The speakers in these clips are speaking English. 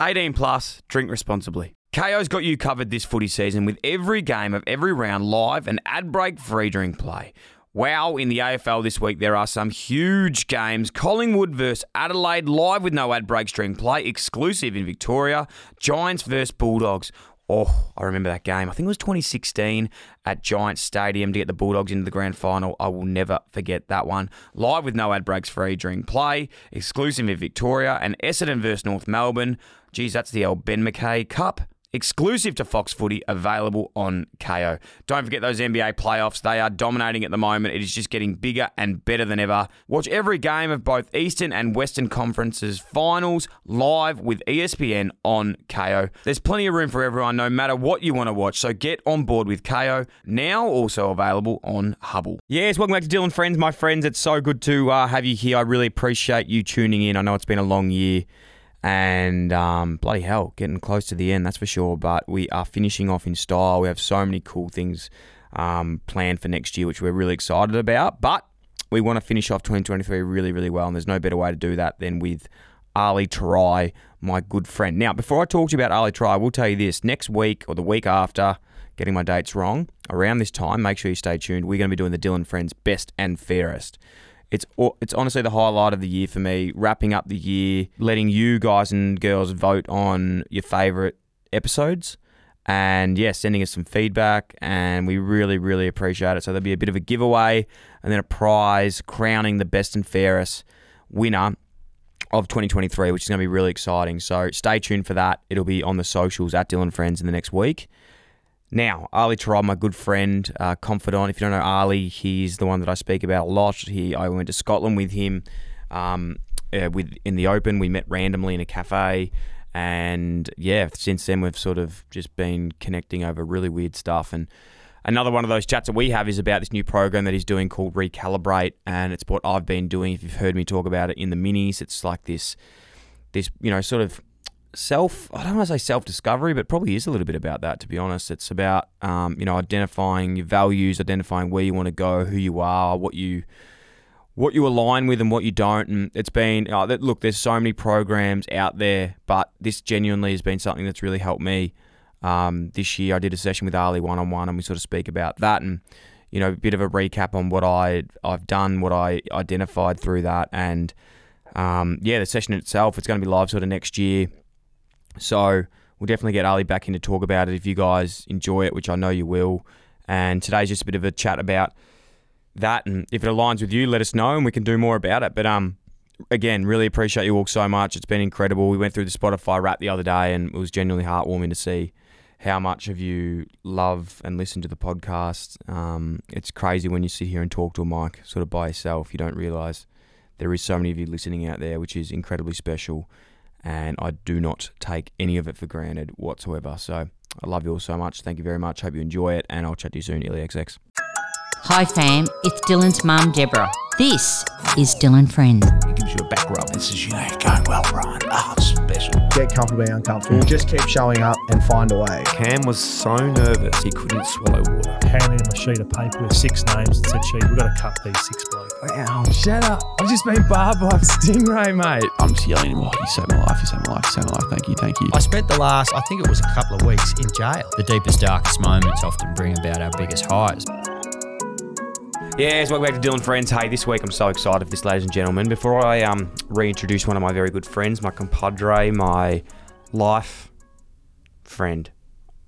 18 plus, drink responsibly. Kayo's got you covered this footy season with every game of every round live and ad break free during play. Wow, in the AFL this week there are some huge games. Collingwood versus Adelaide live with no ad breaks during play, exclusive in Victoria. Giants versus Bulldogs. Oh, I remember that game. I think it was 2016 at Giants Stadium to get the Bulldogs into the grand final. I will never forget that one. Live with no ad breaks free during play, exclusive in Victoria, and Essendon versus North Melbourne. Geez, that's the old Ben McKay Cup exclusive to Fox Footy, available on Kayo. Don't forget those NBA playoffs. They are dominating at the moment. It is just getting bigger and better than ever. Watch every game of both Eastern and Western Conferences finals live with ESPN on Kayo. There's plenty of room for everyone, no matter what you want to watch. So get on board with Kayo, now also available on Hubbl. Yes, welcome back to Dyl & Friends, my friends. It's so good to uh, have you here. I really appreciate you tuning in. I know it's been a long year and um, bloody hell, getting close to the end, that's for sure. But we are finishing off in style. We have so many cool things um, planned for next year, which we're really excited about. But we want to finish off 2023 really, really well, and there's no better way to do that than with Ali Terai, my good friend. Now, before I talk to you about Ali Terai, I will tell you this: next week or the week after, getting my dates wrong, around this time, make sure you stay tuned. We're going to be doing the Dyl & Friends Best and Fairest. It's it's honestly the highlight of the year for me. Wrapping up the year, letting you guys and girls vote on your favourite episodes, and yeah, sending us some feedback, and we really really appreciate it. So there'll be a bit of a giveaway, and then a prize crowning the best and fairest winner of 2023, which is going to be really exciting. So stay tuned for that. It'll be on the socials at Dyl & Friends in the next week. Now, Ali Terai, my good friend, uh, confidant. If you don't know Ali, he's the one that I speak about a lot. He, I went to Scotland with him. Um, uh, with in the open, we met randomly in a cafe, and yeah, since then we've sort of just been connecting over really weird stuff. And another one of those chats that we have is about this new program that he's doing called Recalibrate, and it's what I've been doing. If you've heard me talk about it in the minis, it's like this, this you know, sort of self I don't want to say self discovery, but probably is a little bit about that to be honest. It's about um, you know identifying your values, identifying where you want to go, who you are, what you what you align with and what you don't. And it's been oh, look, there's so many programs out there, but this genuinely has been something that's really helped me. Um, this year, I did a session with Ali one on one, and we sort of speak about that and you know a bit of a recap on what I I've done, what I identified through that, and um, yeah, the session itself. It's going to be live sort of next year. So we'll definitely get Ali back in to talk about it if you guys enjoy it, which I know you will. And today's just a bit of a chat about that, and if it aligns with you, let us know, and we can do more about it. But um, again, really appreciate you all so much. It's been incredible. We went through the Spotify wrap the other day, and it was genuinely heartwarming to see how much of you love and listen to the podcast. Um, it's crazy when you sit here and talk to a mic sort of by yourself. You don't realize there is so many of you listening out there, which is incredibly special and I do not take any of it for granted whatsoever. So I love you all so much. Thank you very much. Hope you enjoy it, and I'll chat to you soon. ILY xx. Hi, fam. It's Dylan's mum, Deborah. This is Dylan Friend. It gives you a back rub and says, you know, you're going well, Brian. Oh, ah, it's special. Get comfortable being uncomfortable. Just keep showing up and find a way. Cam was so nervous he couldn't swallow water. Handed him a sheet of paper with six names and said, Chief, we've got to cut these six blokes. Wow, shut up. I've just been barbed by a stingray, mate. I'm just yelling him, oh, you saved my life, you saved my life, you saved my life. Thank you, thank you. I spent the last, I think it was a couple of weeks in jail. The deepest, darkest moments often bring about our biggest highs. Yes, welcome back to Dyl & Friends. Hey, this week I'm so excited for this, ladies and gentlemen. Before I um, reintroduce one of my very good friends, my compadre, my life friend,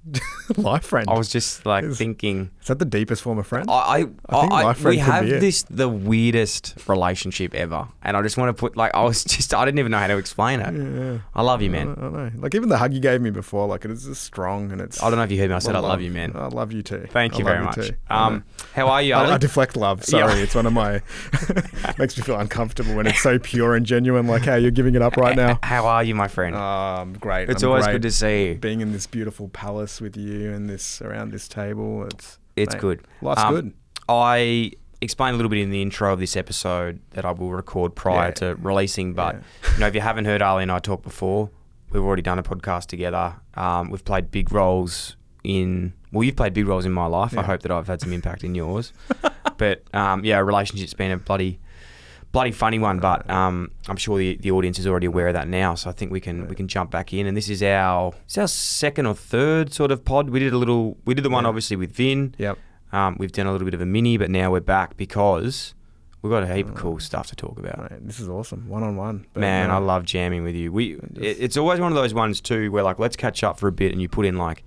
life friend. I was just like Is- thinking. Is that the deepest form of friend? I, I, I think I- friend we have this the weirdest relationship ever, and I just want to put like I was just I didn't even know how to explain it. yeah. I love you, man. I don't know. Like even the hug you gave me before, like it is just strong and it's. I don't know if you heard me. I said I well, love you, man. I love you too. Thank you love very much. too. Um, how are you. I, I deflect love. Sorry, Yeah. it's one of my makes me feel uncomfortable when it's so pure and genuine. Like, hey, you're giving it up right now. How are you, my friend? Um, great. it's I'm always great. good to see you. being in this beautiful palace with you and this around this table. It's It's mate, good. Life's Um, good. I explained a little bit in the intro of this episode that I will record prior Yeah. to releasing, but you know, if you haven't heard Ali and I talk before, we've already done a podcast together. Um, we've played big roles in. Well, you've played big roles in my life. I hope that I've had some impact in yours. but um, yeah, relationship's been a bloody, bloody funny one. But um, I'm sure the, the audience is already aware of that now. So I think we can we can jump back in. And this is our it's our second or third sort of pod. We did a little. We did the one Yeah. obviously with Vinh. Yep. Um, we've done a little bit of a mini, but now we're back because we've got a heap of cool stuff to talk about. Mate, this is awesome. One on one. Man, I love jamming with you. We it, it's always one of those ones too where like let's catch up for a bit, and you put in like,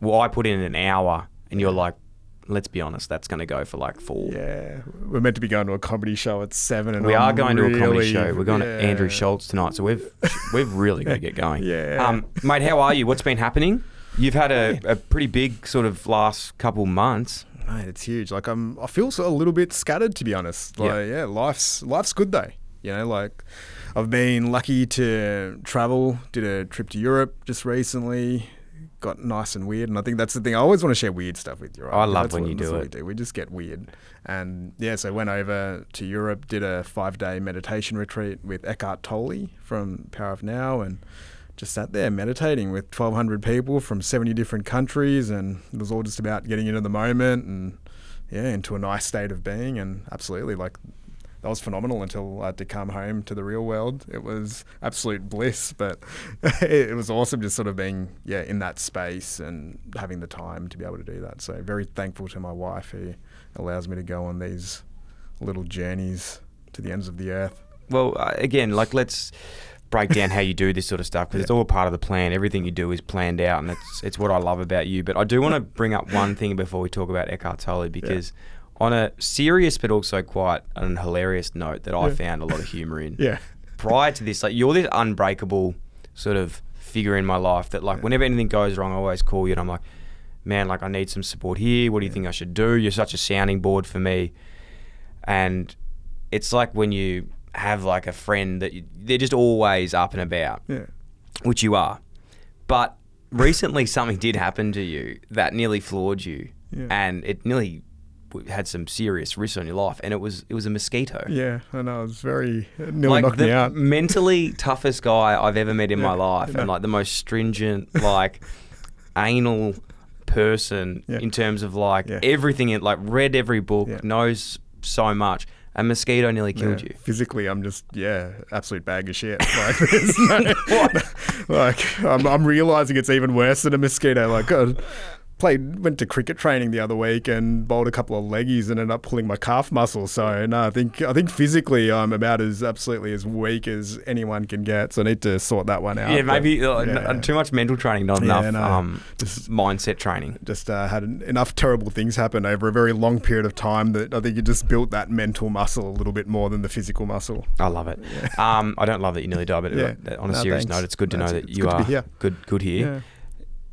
well, I put in an hour, and you're like, let's be honest, that's going to go for like four. Yeah, we're meant to be going to a comedy show at seven, and We I'm are going to a comedy show. We're going yeah. to Andrew Schulz tonight, so we've we've really got to get going. Yeah. um, mate, how are you? What's been happening? You've had a, a pretty big sort of last couple months. Mate, it's huge. Like I'm, I feel so a little bit scattered to be honest. Yeah. Yeah, life's life's good though. You know, like I've been lucky to travel. Did a trip to Europe just recently. Got nice and weird, and I think that's the thing. I always want to share weird stuff with you. Right? I love That's when what- you do it. We, do. we just get weird, and yeah. So went over to Europe, did a five-day meditation retreat with Eckhart Tolle from Power of Now, and just sat there meditating with 1,200 people from 70 different countries, and it was all just about getting into the moment and yeah, into a nice state of being. And absolutely, like that was phenomenal until I had to come home to the real world. It was absolute bliss, but it was awesome just sort of being yeah in that space and having the time to be able to do that. So very thankful to my wife who allows me to go on these little journeys to the ends of the earth. Well, uh, again, like let's break down how you do this sort of stuff because it's all part of the plan. Everything you do is planned out, and it's it's what I love about you. But I do want to bring up one thing before we talk about Eckhart Tolle because. On a serious but also quite an hilarious note that I found a lot of humour in. Yeah. Prior to this, like you're this unbreakable sort of figure in my life that like whenever anything goes wrong, I always call you and I'm like, man, like I need some support here. What do you think I should do? You're such a sounding board for me and it's like when you have like a friend that you, they're just always up and about, Yeah. which you are. But recently, something did happen to you that nearly floored you, Yeah. and it nearly had some serious risks on your life. And it was it was a mosquito. Yeah, I know. It was very it nearly knocked the me out. mentally toughest guy I've ever met in my Yeah, life, I and like the most stringent, like anal person Yeah. in terms of like Yeah. everything. It like read every book, knows so much. A mosquito nearly killed you. Physically, I'm just yeah, absolute bag of shit. Like, no, like I'm, I'm realizing it's even worse than a mosquito. Like, God, played went to cricket training the other week and bowled a couple of leggies and ended up pulling my calf muscle. So no, I think I think physically I'm about as absolutely as weak as anyone can get. So I need to sort that one out. Yeah, But, maybe uh, yeah. too much mental training, not Yeah, enough no. um, Just- mindset training. just uh, had en- enough terrible things happen over a very long period of time that I think you just built that mental muscle a little bit more than the physical muscle. I love it. Um, I don't love that you nearly died, but Yeah. uh, on a No, serious thanks. note, it's good to No, know that you good are here. good. Good here.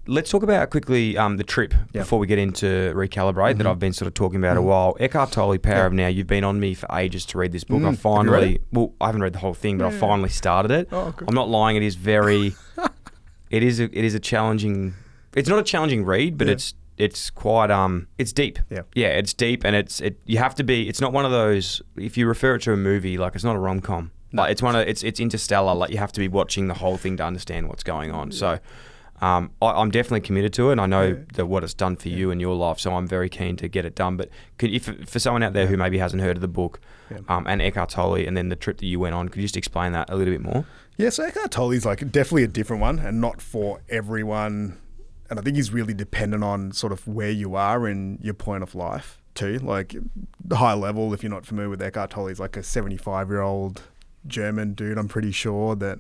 Yeah. Let's talk about quickly um, the trip Yeah. before we get into recalibrate that Mhm. I've been sort of talking about a while. Eckhart Tolle, Power Yeah. of Now. You've been on me for ages to read this book. Mm. I Have you read finally, well, I haven't read the whole thing, but I finally started it. Oh. I'm not lying. It is very, it is a, it is a challenging. It's not a challenging read, but Yeah. it's it's quite um it's deep. Yeah. Yeah, it's deep and it's it you have to be it's not one of those if you refer it to a movie like it's not a rom com. Like it's one of it's it's interstellar, like you have to be watching the whole thing to understand what's going on. So um, I, I'm definitely committed to it. and I know Yeah. that what it's done for you and your life, so I'm very keen to get it done. But could, if for someone out there who maybe hasn't heard of the book Yeah. um, and Eckhart Tolle and then the trip that you went on, could you just explain that a little bit more? Yeah, so Eckhart Tolle is like definitely a different one and not for everyone. And I think he's really dependent on sort of where you are in your point of life too. Like the high level, if you're not familiar with Eckhart Tolle, he's like a 75 year old German dude, I'm pretty sure that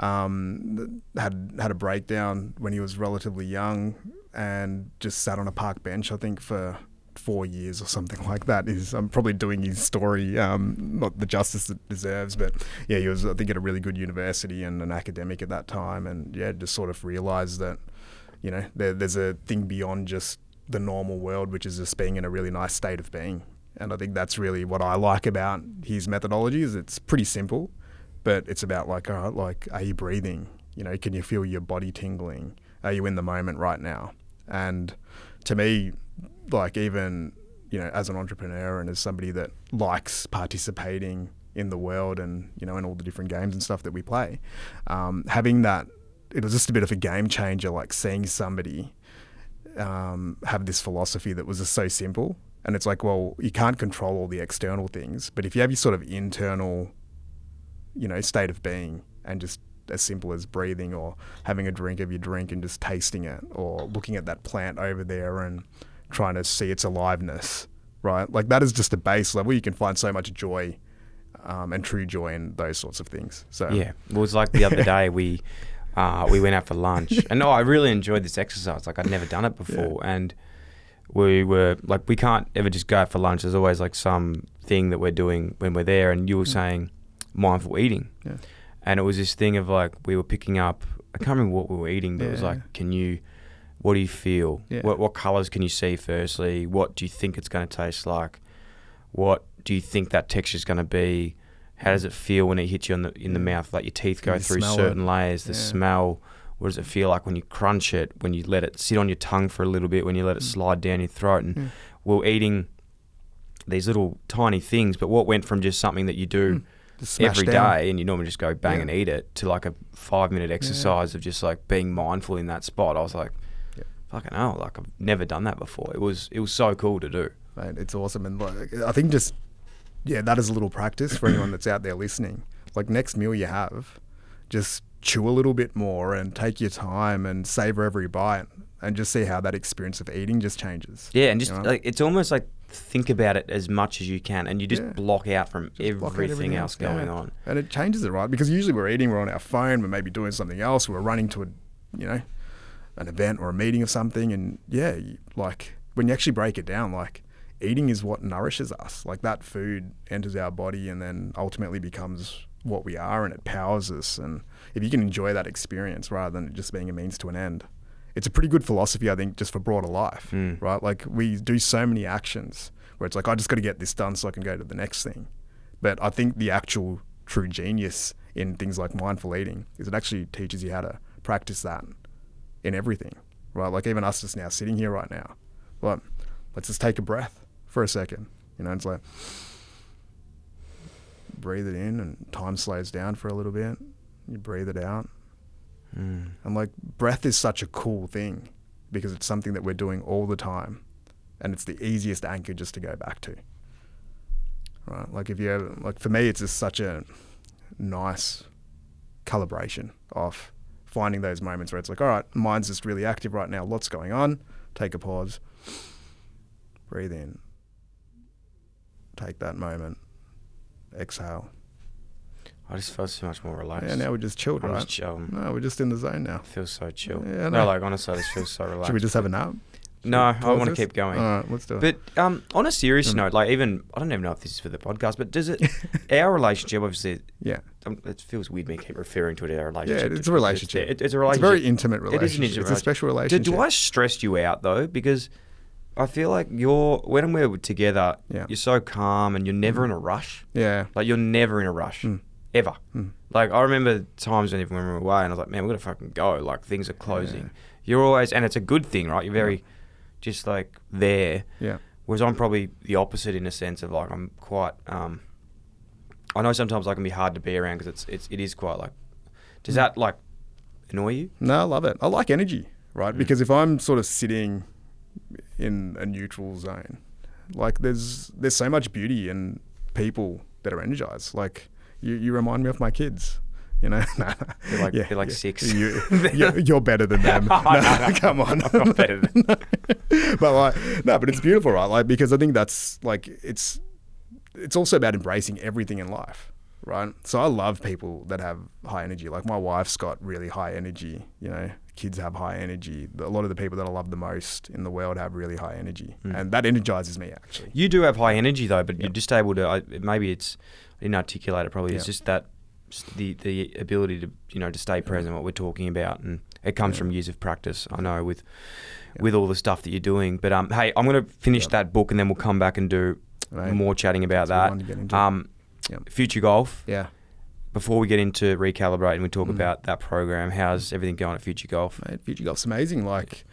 um, had had a breakdown when he was relatively young and just sat on a park bench. I think for four years or something like that. Is I'm probably doing his story um, not the justice it deserves, but yeah, he was I think at a really good university and an academic at that time, and yeah, just sort of realised that you know there, there's a thing beyond just the normal world, which is just being in a really nice state of being. And I think that's really what I like about his methodology is it's pretty simple, but it's about like, all right, like, are you breathing? You know, can you feel your body tingling? Are you in the moment right now? And to me, like even, you know, as an entrepreneur and as somebody that likes participating in the world and, you know, in all the different games and stuff that we play, um, having that, it was just a bit of a game changer, like seeing somebody um, have this philosophy that was just so simple. And it's like, well, you can't control all the external things, but if you have your sort of internal, you know, state of being and just as simple as breathing or having a drink of your drink and just tasting it or looking at that plant over there and trying to see its aliveness, right? Like that is just a base level. You can find so much joy um, and true joy in those sorts of things. So Yeah, it was like the other day we uh, we went out for lunch, and no, I really enjoyed this exercise. Like I'd never done it before, and we were like, we can't ever just go out for lunch. There's always like some thing that we're doing when we're there, and you were saying mindful eating, Yeah. and it was this thing of like we were picking up. I can't remember what we were eating, but it was like, can you? What do you feel? Yeah. What what colors can you see? Firstly, what do you think it's going to taste like? What do you think that texture is going to be? How does it feel when it hits you in the in the mouth? Like your teeth go you through certain it? layers. The Yeah. smell. What does it feel like when you crunch it? When you let it sit on your tongue for a little bit? When you let it slide down your throat? And Mm. we're eating these little tiny things. But what went from just something that you do smash every day down. and you normally just go bang Yeah. and eat it to like a five minute exercise of just like being mindful in that spot. I was like, Yeah. fucking hell, like I've never done that before. It was it was so cool to do. mate. It's awesome, and like I think just yeah, that is a little practice for anyone that's out there listening. Like next meal you have, just chew a little bit more and take your time and savor every bite, and just see how that experience of eating just changes. Yeah, and just You know? like it's almost like think about it as much as you can, and you just Yeah. block out from block out everything, else going yeah. on. And it changes it, right? Because usually we're eating, we're on our phone, we're maybe doing something else, we're running to a, you know, an event or a meeting or something, and yeah, you, like when you actually break it down, like eating is what nourishes us. Like that food enters our body and then ultimately becomes what we are, and it powers us. And if you can enjoy that experience rather than it just being a means to an end, it's a pretty good philosophy, I think, just for broader life, Mm. right? Like we do so many actions where it's like, I just got to get this done so I can go to the next thing. But I think the actual true genius in things like mindful eating is it actually teaches you how to practice that in everything, right? Like even us just now sitting here right now, like let's just take a breath for a second. You know, it's like breathe it in and time slows down for a little bit. You breathe it out. Mm. And like breath is such a cool thing because it's something that we're doing all the time and it's the easiest anchor just to go back to. Right? Like if you ever, like for me it's just such a nice calibration of finding those moments where it's like, all right, mind's just really active right now, lots going on. Take a pause. Breathe in. Take that moment. Exhale. I just felt so much more relaxed. Yeah, now we're just chilled, I'm right? just chilling. No, we're just in the zone now. I feel so chill. Yeah, I no, like honestly, I just feel so relaxed. Should we just have a nap? Should No, I want to keep going. All right, let's do it. But um, on a serious Mm. note, like even I don't even know if this is for the podcast, but does it our relationship obviously? yeah, Um, it feels weird me keep referring to it as our yeah, relationship. it's a relationship. It, it's a relationship. It's a relationship. very intimate It is relationship. an intimate It's a special Do, relationship. do I stress you out though? Because I feel like you're when we're together, Yeah. you're so calm and you're never in a rush. Yeah, Like you're never in a rush, Mm. Ever. Mm. Like I remember times when even when we were away, and I was like, man, we gotta fucking go. Like things are closing. You're always, and it's a good thing, right? You're very, just like there. yeah, Whereas I'm probably the opposite in a sense of like I'm quite. Um, I know sometimes I can be hard to be around because it's it's it is quite like. Does that like annoy you? No, I love it. I like energy, right? Mm. Because if I'm sort of sitting in a neutral zone, like there's there's so much beauty in people that are energized. Like you, you remind me of my kids. You know, Nah, They're like- they're like six. You, you're, you're better than them. No, No, no, come on. I'm not better than them. but like, no, but it's beautiful, right? Like because I think that's like it's it's also about embracing everything in life, right? So I love people that have high energy. Like my wife's got really high energy. You know, kids have high energy. A lot of the people that I love the most in the world have really high energy, Mm. and that energizes me actually. You do have high energy though, but you're just able to. I, maybe it's didn't articulate it probably. It's just that the the ability to you know to stay present. What we're talking about, and it comes from years of practice. I know with with all the stuff that you're doing. But um, hey, I'm going to finish that book, and then we'll come back and do Right. more chatting about That's a good one to get that. Um, future golf. Yeah. Before we get into recalibrate and we talk Mm. about that program, how's everything going at Future Golf? Mate, Future Golf's amazing. Like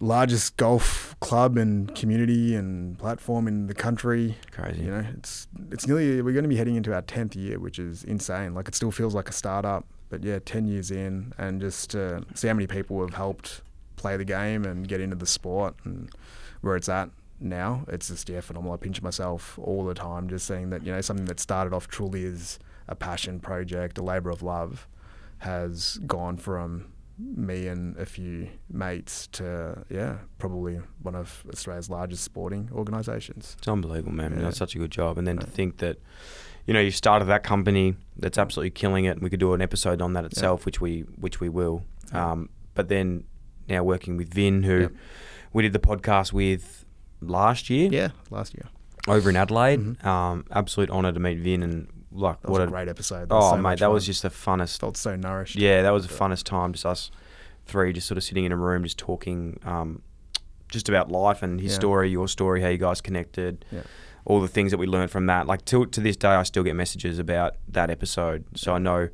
largest golf club and community and platform in the country. Crazy. You know, it's it's nearly we're going to be heading into our tenth year, which is insane. Like it still feels like a startup, but yeah, ten years in, and just uh, see how many people have helped play the game and get into the sport and where it's at now. It's just yeah, phenomenal. I pinch myself all the time just seeing that you know something that started off truly as a passion project, a labour of love, has gone from me and a few mates to yeah, probably one of Australia's largest sporting organisations. It's unbelievable, man. Yeah. That's such a good job. And then to think that, you know, you started that company that's absolutely killing it. And we could do an episode on that itself, which we which we will. Um, but then now working with Vinh, who we did the podcast with last year. Yeah, last year. Over in Adelaide. Um, absolute honour to meet Vinh and like That what a great episode. That Oh so mate, that was just the funnest. Felt so nourished. Yeah, that was the funnest time. Just us three, just sort of sitting in a room, just talking, um, just about life and his Yeah. story, your story, how you guys connected, Yeah. all the things that we learned from that. Like to to this day, I still get messages about that episode. So I know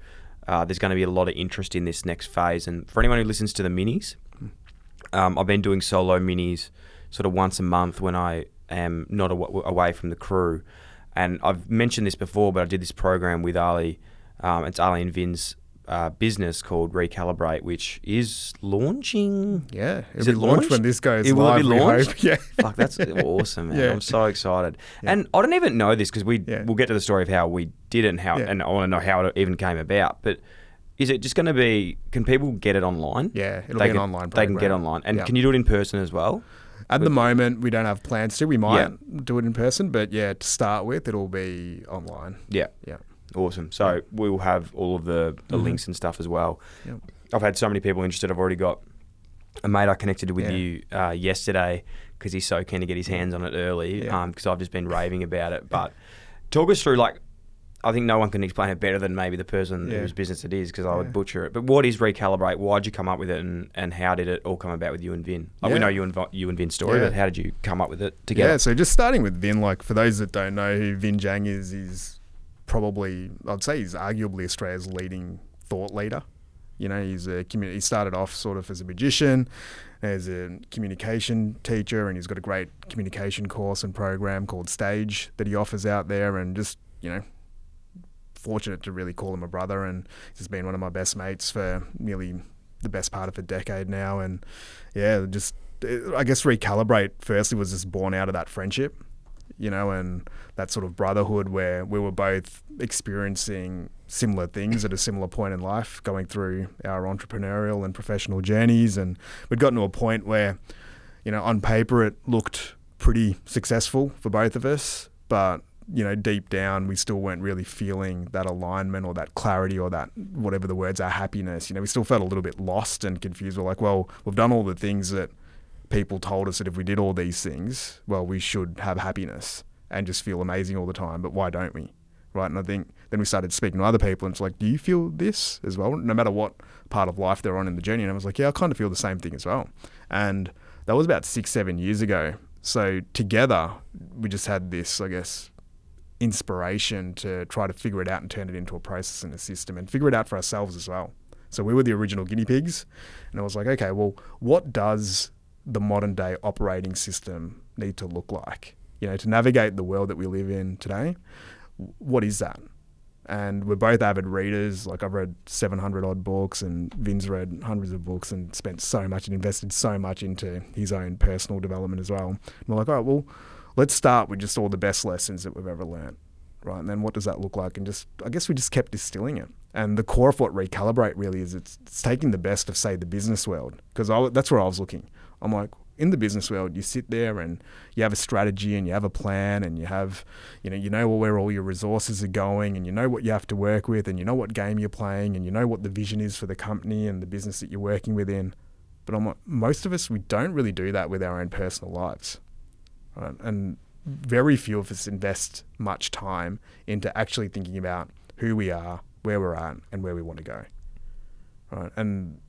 uh, there's going to be a lot of interest in this next phase. And for anyone who listens to the minis, um, I've been doing solo minis sort of once a month when I am not aw- away from the crew. And I've mentioned this before, but I did this program with Ali. Um, it's Ali and Vinh's uh, business called Recalibrate, which is launching. Yeah, Is it'll it be launched when this goes It will live. be launched? Yeah. Fuck, that's awesome, man. Yeah. I'm so excited. Yeah. And I don't even know this because we Yeah. we'll get to the story of how we did it and how Yeah. and I want to know how it even came about. But is it just going to be? Can people get it online? Yeah, it'll they be an can, online They can get online, and can you do it in person as well? At the moment, we don't have plans to. We might Yeah. do it in person, but yeah, to start with, it'll be online. Yeah. Yeah. Awesome. So we will have all of the, the Mhm. links and stuff as well. Yep. I've had so many people interested. I've already got a mate I connected with Yeah. you uh, yesterday because he's so keen to get his hands on it early Yeah. because I've just been raving about it. But talk us through, like, I think no one can explain it better than maybe the person Yeah. whose business it is because I Yeah. would butcher it. But what is Recalibrate? Why'd you come up with it and, and how did it all come about with you and Vinh? Like, we know you and, you and Vinh's story, Yeah. but how did you come up with it together? Yeah, so just starting with Vinh, like for those that don't know who Vinh Giang is, he's probably I'd say he's arguably Australia's leading thought leader. You know, he's a commu- he started off sort of as a magician, as a communication teacher, and he's got a great communication course and program called Stage that he offers out there, and just you know, fortunate to really call him a brother, and he's been one of my best mates for nearly the best part of a decade now, and yeah, just I guess recalibrate. Firstly, was just born out of that friendship, you know, and that sort of brotherhood where we were both experiencing similar things at a similar point in life, going through our entrepreneurial and professional journeys, and we'd gotten to a point where, you know, on paper it looked pretty successful for both of us, but you know, deep down, we still weren't really feeling that alignment or that clarity or that whatever the words are, happiness. You know, we still felt a little bit lost and confused. We're like, well, we've done all the things that people told us that if we did all these things, well, we should have happiness and just feel amazing all the time. But why don't we? Right. And I think then we started speaking to other people and it's like, do you feel this as well? No matter what part of life they're on in the journey. And I was like, yeah, I kind of feel the same thing as well. And that was about six, seven years ago. So together, we just had this, I guess, inspiration to try to figure it out and turn it into a process and a system and figure it out for ourselves as well. So we were the original guinea pigs. And I was like, okay, well, what does the modern day operating system need to look like? You know, to navigate the world that we live in today, what is that? And we're both avid readers. Like I've read 700 odd books, and Vinh's read hundreds of books and spent so much and invested so much into his own personal development as well. And we're like, all right, well, let's start with just all the best lessons that we've ever learned, right? And then what does that look like? And just, I guess we just kept distilling it. And the core of what recalibrate really is, it's, it's taking the best of say the business world because that's where I was looking. I'm like, in the business world, you sit there and you have a strategy and you have a plan and you have, you know, you know where all your resources are going and you know what you have to work with and you know what game you're playing and you know what the vision is for the company and the business that you're working within. But I'm, like, most of us, we don't really do that with our own personal lives. Right? And very few of us invest much time into actually thinking about who we are, where we're at, and where we want to go. Right? And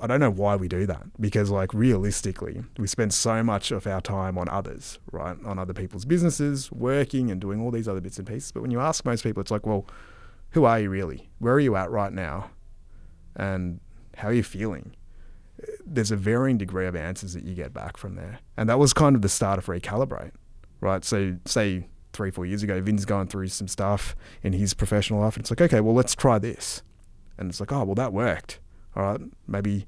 I don't know why we do that because, like, realistically, we spend so much of our time on others, right? On other people's businesses, working and doing all these other bits and pieces. But when you ask most people, it's like, well, who are you really? Where are you at right now? And how are you feeling? There's a varying degree of answers that you get back from there. And that was kind of the start of Recalibrate, right? So, say three, four years ago, Vinh's going through some stuff in his professional life, and it's like, okay, well, let's try this. And it's like, oh, well, that worked all right, maybe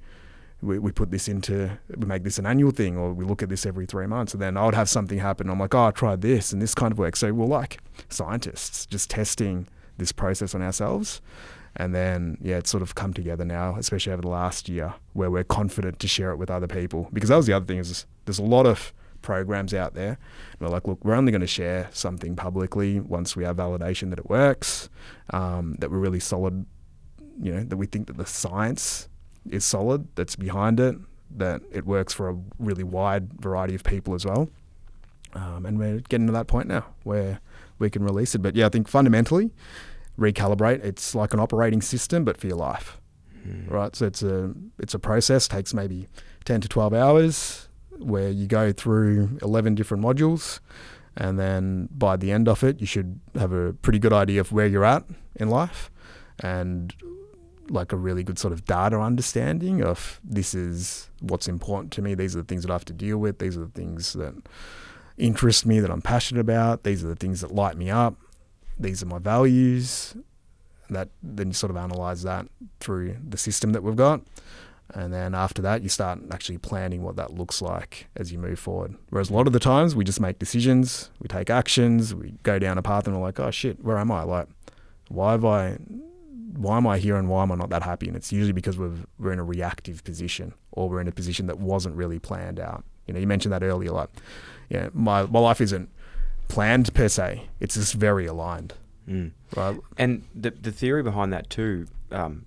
we, we put this into, we make this an annual thing or we look at this every three months. And then I would have something happen. I'm like, oh, I tried this and this kind of works. So we're like scientists just testing this process on ourselves. And then, yeah, it's sort of come together now, especially over the last year, where we're confident to share it with other people. Because that was the other thing is there's a lot of programs out there. And we're like, look, we're only going to share something publicly once we have validation that it works, um, that we're really solid you know that we think that the science is solid that's behind it that it works for a really wide variety of people as well um, and we're getting to that point now where we can release it but yeah i think fundamentally recalibrate it's like an operating system but for your life mm. right so it's a it's a process takes maybe 10 to 12 hours where you go through 11 different modules and then by the end of it you should have a pretty good idea of where you're at in life and like a really good sort of data understanding of this is what's important to me. These are the things that I have to deal with. These are the things that interest me, that I'm passionate about. These are the things that light me up. These are my values. That then you sort of analyze that through the system that we've got. And then after that, you start actually planning what that looks like as you move forward. Whereas a lot of the times we just make decisions, we take actions, we go down a path and we're like, oh shit, where am I? Like, why have I why am I here and why am I not that happy? And it's usually because we're we're in a reactive position or we're in a position that wasn't really planned out. You know, you mentioned that earlier. Like, yeah, my my life isn't planned per se. It's just very aligned. Mm. Right. And the the theory behind that too, um,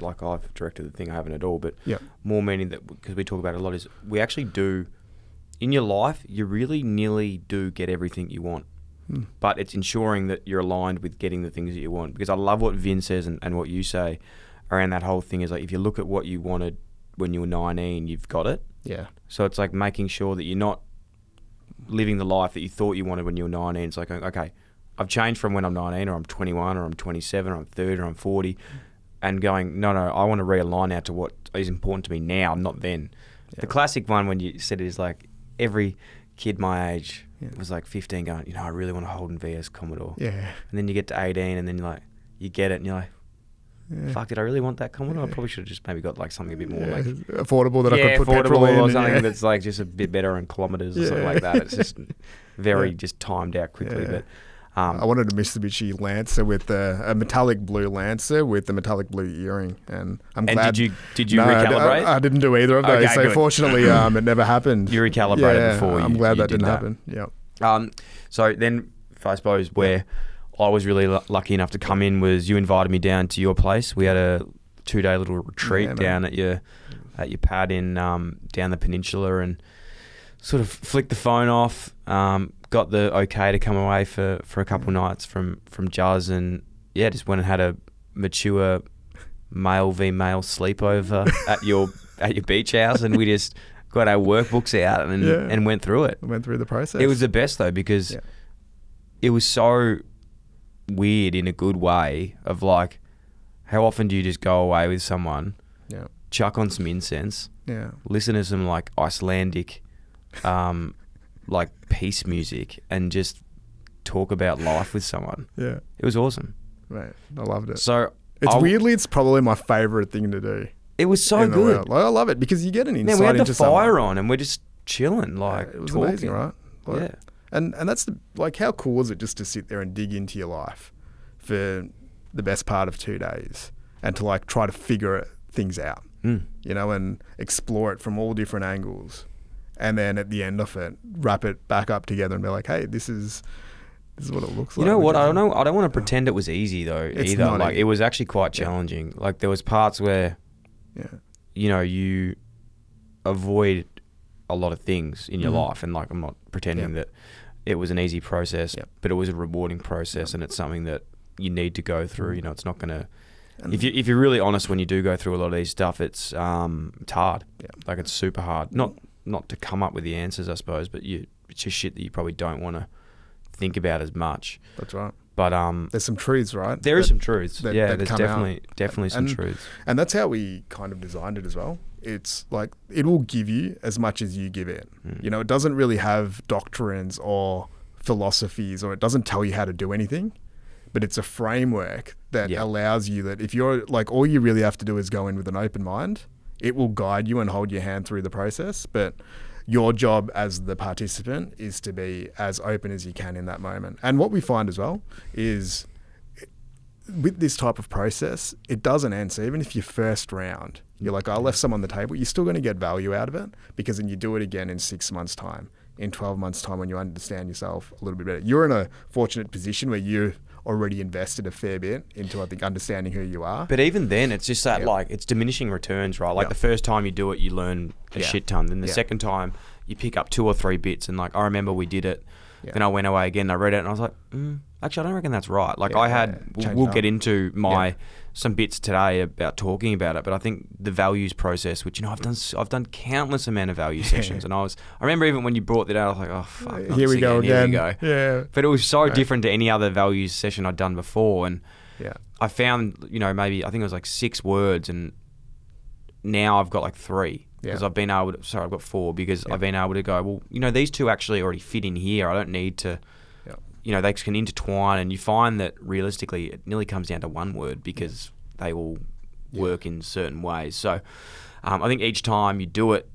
like I've directed the thing, I haven't at all, but yep. more meaning that because we talk about it a lot is we actually do in your life. You really nearly do get everything you want. Mm. But it's ensuring that you're aligned with getting the things that you want. Because I love what Vinh says and, and what you say around that whole thing is like if you look at what you wanted when you were 19, you've got it. Yeah. So it's like making sure that you're not living the life that you thought you wanted when you were 19. It's like, uh, okay, I've changed from when I'm 19 or I'm 21 or I'm 27 or I'm 30 or I'm 40 and going, no, no, I want to realign now to what is important to me now, not then. Yeah. The classic one when you said it is like every kid my age yeah. was like 15 going, you know, I really want a Holden VS Commodore. Yeah. And then you get to 18 and then you're like, you get it and you're like, yeah. fuck, did I really want that Commodore? Yeah. I probably should have just maybe got like something a bit more like affordable that I could put affordable in. or something that's like just a bit better in kilometers or something like that. It's just very just timed out quickly. But um, I wanted a Mitsubishi Lancer with the, a metallic blue Lancer with the metallic blue earring, and I'm and glad. did you did you no, recalibrate? I, I, didn't do either of those. Okay, so good. fortunately, um, it never happened. You recalibrated yeah, before. I'm you, glad you that didn't that. happen. Yeah. Um. So then, I suppose where I was really l- lucky enough to come in was you invited me down to your place. We had a two day little retreat yeah, down at your at your pad in um, down the peninsula and sort of flicked the phone off. Um, got the okay to come away for, for a couple nights from from Jazz and yeah, just went and had a mature male v male sleepover at your at your beach house, and we just got our workbooks out and yeah. and went through it. Went through the process. It was the best though because yeah. it was so weird in a good way of like how often do you just go away with someone, yeah. chuck on some incense, yeah, listen to some like Icelandic um, like peace music and just talk about life with someone. Yeah. It was awesome. Right. I loved it. So it's I'll, weirdly, it's probably my favorite thing to do. It was so good. Like, I love it because you get an insight Man, we had the fire someone. on and we're just chilling, like yeah, it was talking. amazing, right? Like, yeah. And and that's the like how cool is it just to sit there and dig into your life for the best part of two days and to like try to figure things out, mm. you know, and explore it from all different angles and then at the end of it, wrap it back up together and be like, hey, this is this is what it looks You like. You know what? I don't know. I don't want to pretend it was easy though It's either. Like easy. it was actually quite challenging. Like there was parts where Yeah. you know you avoid a lot of things in your Mhm. life, and like I'm not pretending Yep. that it was an easy process, Yep. but it was a rewarding process, and it's something that you need to go through. Mm. You know, it's not gonna. And- If you if you're really honest when you do go through a lot of these stuff, it's um it's hard. Like it's super hard. Not not to come up with the answers, I suppose, but you it's just shit that you probably don't want to think about as much. That's right. But um, There's some truths, right? there is that- some truths. that- yeah, that there's come out. definitely definitely some And- truths. And that's how we kind of designed it as well. It's like it will give you as much as you give it. Mm. You know, it doesn't really have doctrines or philosophies or it doesn't tell you how to do anything, but it's a framework that Yeah. allows you that if you're like all you really have to do is go in with an open mind, it will guide you and hold your hand through the process, but your job as the participant is to be as open as you can in that moment. And what we find as well is with this type of process, it doesn't end. So even if your first round, you're like, I left some on the table, you're still going to get value out of it because then you do it again in six months' time, in 12 months' time when you understand yourself a little bit better. You're in a fortunate position where you already invested a fair bit into, I think, understanding who you are. But even then, it's just that Yeah. like it's diminishing returns, right? Like Yeah. the first time you do it, you learn a Yeah. shit ton. Then the Yeah. second time, you pick up two or three bits, and like I remember we did it. Yeah. Then I went away again. I read it, and I was like, mm, actually, I don't reckon that's right. Like Yeah, I had, yeah. we'll, get into my some bits today about talking about it, but I think the values process, which you know I've done, I've done countless amount of value sessions, and I was, I remember even when you brought that out, I was like, oh fuck, here we go Here again. we go. Yeah. But it was so Right. different to any other values session I'd done before, and Yeah. I found, you know, maybe I think it was like six words, and now I've got like three because Yeah. I've been able to. Sorry, I've got four because Yeah. I've been able to go. Well, you know, these two actually already fit in here. I don't need to. Yeah. You know, they can intertwine, and you find that realistically, it nearly comes down to one word because they all work in certain ways. So, um, I think each time you do it,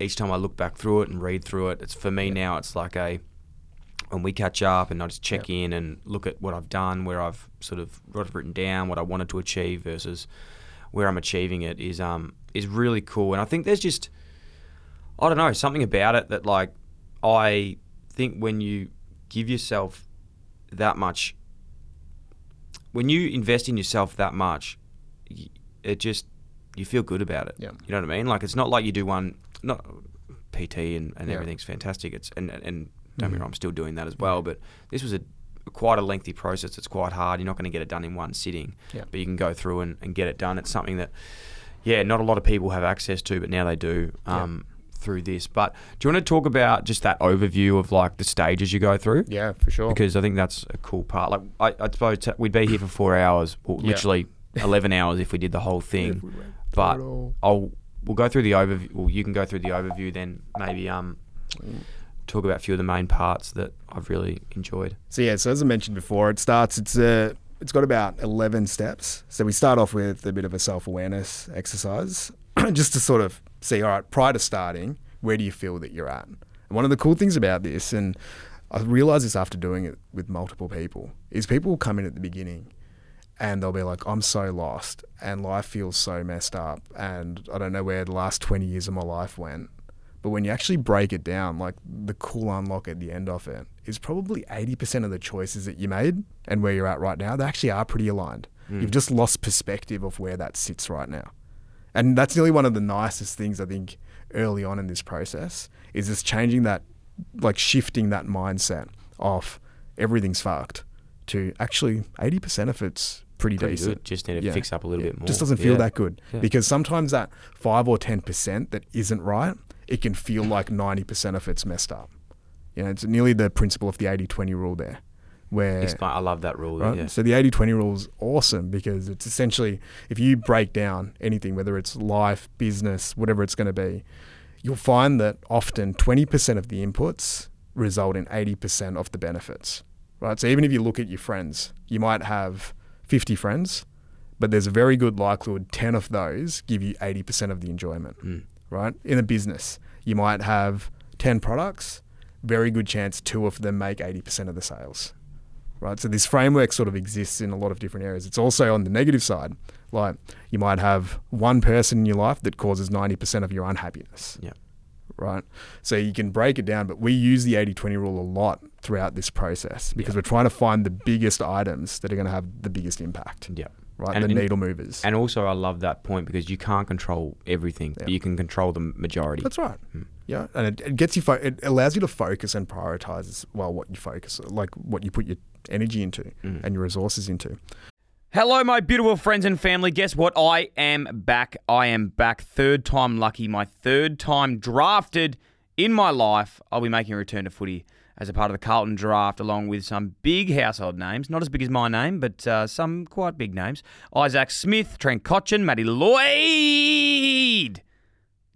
each time I look back through it and read through it, it's for me now. It's like a when we catch up and I just check in and look at what I've done, where I've sort of what I've written down, what I wanted to achieve versus where I'm achieving it is um is really cool. And I think there's just I don't know something about it that like I think when you give yourself that much, when you invest in yourself that much, it just you feel good about it. Yeah. You know what I mean? Like it's not like you do one not PT and, and Yeah. everything's fantastic. It's and and don't get me mm-hmm. wrong, I'm still doing that as well. But this was a quite a lengthy process. It's quite hard. You're not going to get it done in one sitting. Yeah. But you can go through and, and get it done. It's something that yeah, not a lot of people have access to, but now they do. Um, Through this, but do you want to talk about just that overview of like the stages you go through? Yeah, for sure. because I think that's a cool part. Like I, I suppose t- we'd be here for four hours, well, Yeah. literally eleven hours if we did the whole thing. we But. I'll we'll go through the overview. Well, you can go through the overview, then maybe um talk about a few of the main parts that I've really enjoyed. So yeah, so as I mentioned before, it starts. It's a. It's got about eleven steps. So we start off with a bit of a self awareness exercise, just to sort of see. All right, prior to starting, where do you feel that you're at? And one of the cool things about this, and I realized this after doing it with multiple people, is people will come in at the beginning, and they'll be like, "I'm so lost, and life feels so messed up, and I don't know where the last twenty years of my life went." But when you actually break it down, like the cool unlock at the end of it is probably 80% of the choices that you made and where you're at right now, they actually are pretty aligned. Hmm. You've just lost perspective of where that sits right now. And that's nearly one of the nicest things I think early on in this process is just changing that, like shifting that mindset of everything's fucked to actually 80% of it's pretty, Pretty decent. good. Just need to fix up a little Yeah. bit more. Just doesn't feel Yeah. that good Yeah. because sometimes that five or ten percent that isn't right, it can feel like ninety percent of it's messed up. You know, it's nearly the principle of the 80-20 rule there, where Explain, I love that rule. right? Yeah. So the 80-20 rule is awesome because it's essentially if you break down anything, whether it's life, business, whatever it's going to be, you'll find that often 20% of the inputs result in 80% of the benefits. Right? So even if you look at your friends, you might have 50 friends, but there's a very good likelihood 10 of those give you 80% of the enjoyment. Hmm. Right? In a business, you might have 10 products, very good chance two of them make 80% of the sales right? So this framework sort of exists in a lot of different areas. It's also on the negative side, like you might have one person in your life that causes ninety percent of your unhappiness. Yeah. right? So you can break it down, but we use the 80 20 rule a lot throughout this process because we're trying to find the biggest items that are going to have the biggest impact, Yeah. Right? And- the and- needle movers. And also, I love that point because you can't control everything, but you can control the majority. That's right. Hmm. Yeah, and it, it gets you. Fo- it allows you to focus and prioritize as well what you focus, like what you put your energy into Mm. and your resources into. Hello, my beautiful friends and family. Guess what? I am back. I am back. Third time lucky. My third time drafted in my life. I'll be making a return to footy as a part of the Carlton draft, along with some big household names. Not as big as my name, but uh, some quite big names. Isaac Smith, Trent Cotchin, Matty Lloyd.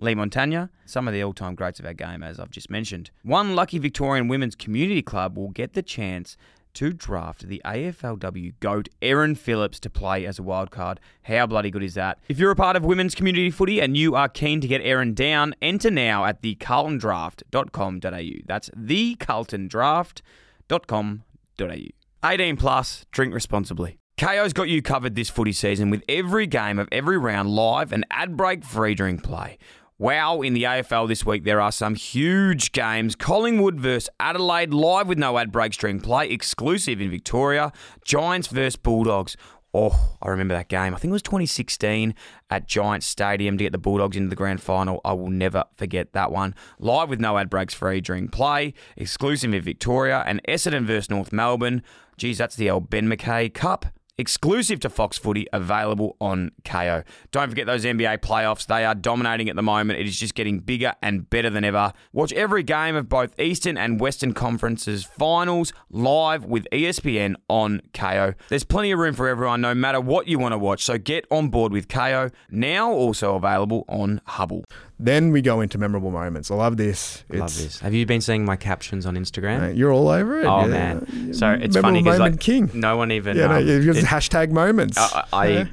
Leigh Montagna, some of the all time greats of our game, as I've just mentioned. One lucky Victorian Women's Community Club will get the chance to draft the AFLW GOAT Erin Phillips to play as a wild card. How bloody good is that? If you're a part of women's community footy and you are keen to get Erin down, enter now at thecarltondraft.com.au. That's thecarltondraft.com.au. 18 plus, drink responsibly. Kayo's got you covered this footy season with every game of every round live and ad break free during play. Wow, in the AFL this week, there are some huge games. Collingwood versus Adelaide, live with no ad break during play, exclusive in Victoria. Giants versus Bulldogs. Oh, I remember that game. I think it was 2016 at Giants Stadium to get the Bulldogs into the grand final. I will never forget that one. Live with no ad breaks free during play, exclusive in Victoria, and Essendon versus North Melbourne. Geez, that's the old Ben McKay Cup exclusive to Fox Footy, available on Kayo. Don't forget those NBA playoffs. They are dominating at the moment. It is just getting bigger and better than ever. Watch every game of both Eastern and Western Conferences finals live with ESPN on Kayo. There's plenty of room for everyone, no matter what you want to watch. So get on board with Kayo, now also available on Hubbl. Then we go into memorable moments. I love this. Love this. Have you been seeing my captions on Instagram? Mate, you're all over it. Oh yeah. man! So it's Memorable funny because moment like king. no one even. Yeah, no, um, you've got it- hashtag moments. I, I, Yeah,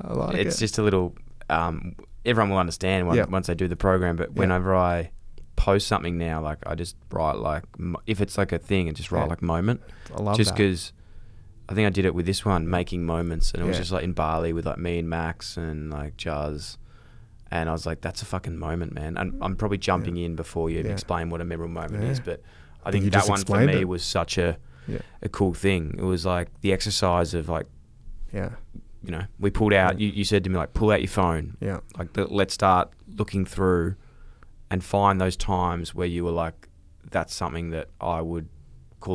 I like it's it. just a little. Um, everyone will understand once, Yeah. once they do the program. But whenever I post something now, like I just write like m- if it's like a thing, I just write Yeah. like moment. I love that. just that. because I think I did it with this one, making moments, and it was Yeah. just like in Bali with like me and Max and like Jazz. And I was like, "That's a fucking moment, man." And I'm probably jumping in before you Yeah. explain what a memorable moment Yeah. is, but I think think that one for me it. was such a Yeah. a cool thing. It was like the exercise of like yeah, you know, we pulled out. You, you said to me like, pull out your phone. yeah, Like, the, let's start looking through and find those times where you were like, that's something that I would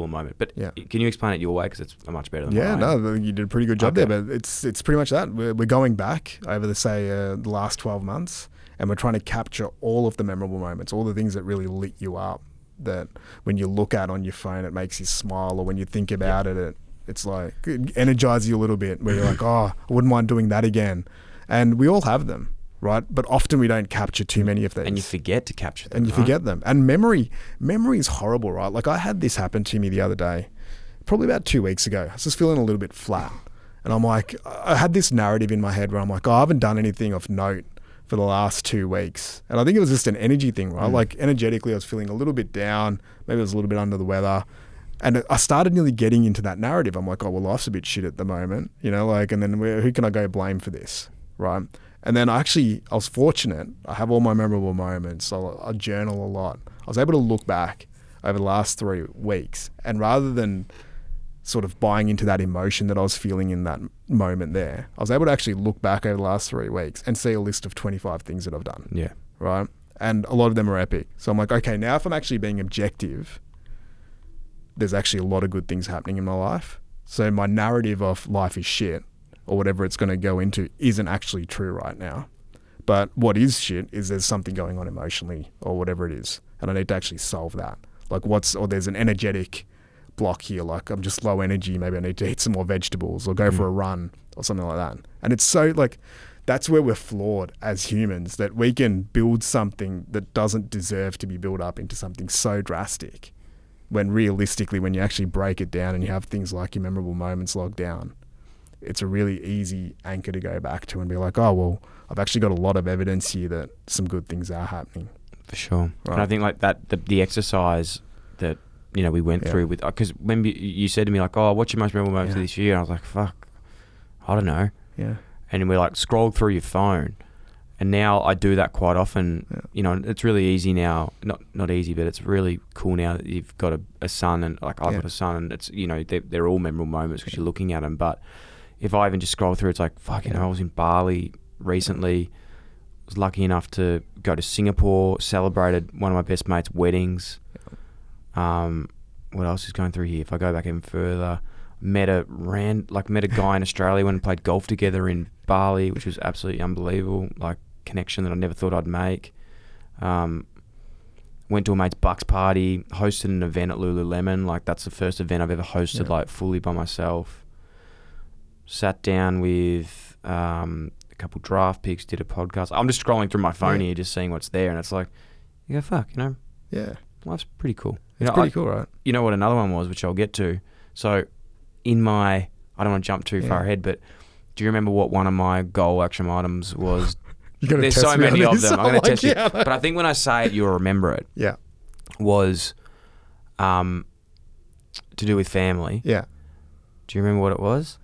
a moment. But Yeah. can you explain it your way? Because it's much better than mine. yeah. what I am. No, you did a pretty good job Okay. there. But it's it's pretty much that. We're, we're going back over the say uh, the last twelve months, and we're trying to capture all of the memorable moments, all the things that really lit you up. That when you look at on your phone, it makes you smile, or when you think about it, it it's like it energizes you a little bit. Where you're like, oh, I wouldn't mind doing that again. And we all have them, right? But often we don't capture too many of these. And you forget to capture them. and you right? forget them. And memory, memory is horrible, right? Like I had this happen to me the other day, probably about two weeks ago. I was just feeling a little bit flat, and I'm like, I had this narrative in my head where I'm like, oh, I haven't done anything of note for the last two weeks, and I think it was just an energy thing, right? Mm. Like energetically, I was feeling a little bit down. Maybe I was a little bit under the weather. And I started nearly getting into that narrative. I'm like, oh, well, life's a bit shit at the moment, you know, like, and then who can I go blame for this, right? And then I actually, I was fortunate. I have all my memorable moments. I, I journal a lot. I was able to look back over the last three weeks, and rather than sort of buying into that emotion that I was feeling in that moment there, I was able to actually look back over the last three weeks and see a list of 25 things that I've done Yeah. right? And a lot of them are epic. So I'm like, okay, now if I'm actually being objective, there's actually a lot of good things happening in my life. So my narrative of life is shit or whatever it's going to go into isn't actually true right now. But what is shit is there's something going on emotionally or whatever it is. And I need to actually solve that. Like what's, or there's an energetic block here. Like I'm just low energy. Maybe I need to eat some more vegetables or go mm. for a run or something like that. And it's so like, that's where we're flawed as humans that we can build something that doesn't deserve to be built up into something so drastic when realistically when you actually break it down and you have things like your memorable moments logged down it's a really easy anchor to go back to and be like oh well i've actually got a lot of evidence here that some good things are happening For sure. And I think like that, the, the exercise that, you know, we went Yeah. through with, because when you- said to me, like, oh, what's your most memorable moment of Yeah. this year? And I was like, fuck, I don't know. yeah and we like scrolled through your phone And now I do that quite often. Yeah. You know, it's really easy now. Not not easy, but it's really cool now that you've got a, a son and like I've got a son, and it's you know they're, they're all memorable moments because you're looking at them. But if I even just scroll through, it's like fucking. I was in Bali recently. Was lucky enough to go to Singapore. Celebrated one of my best mates' weddings. Um, what else is going through here? If I go back even further, met a ran like met a guy in Australia when we played golf together in Bali, which was absolutely unbelievable. Like connection that I never thought I'd make. Um, went to a mate's Bucks party, hosted an event at Lululemon. Like that's the first event I've ever hosted Yeah. like fully by myself. Sat down with um, a couple draft picks, did a podcast. I'm just scrolling through my phone Yeah. here, just seeing what's there, and it's like, you go fuck, you know, Yeah. life's pretty cool. You It's know, pretty I- cool, right? you know what another one was, which I'll get to. So, in my, I don't want to jump too far ahead, but do you remember what one of my goal action items was? You There's test so many of them. I'm going to like test you, it. but I think when I say it, you'll remember it. Yeah. Was, um, to do with family. Yeah. Do you remember what it was?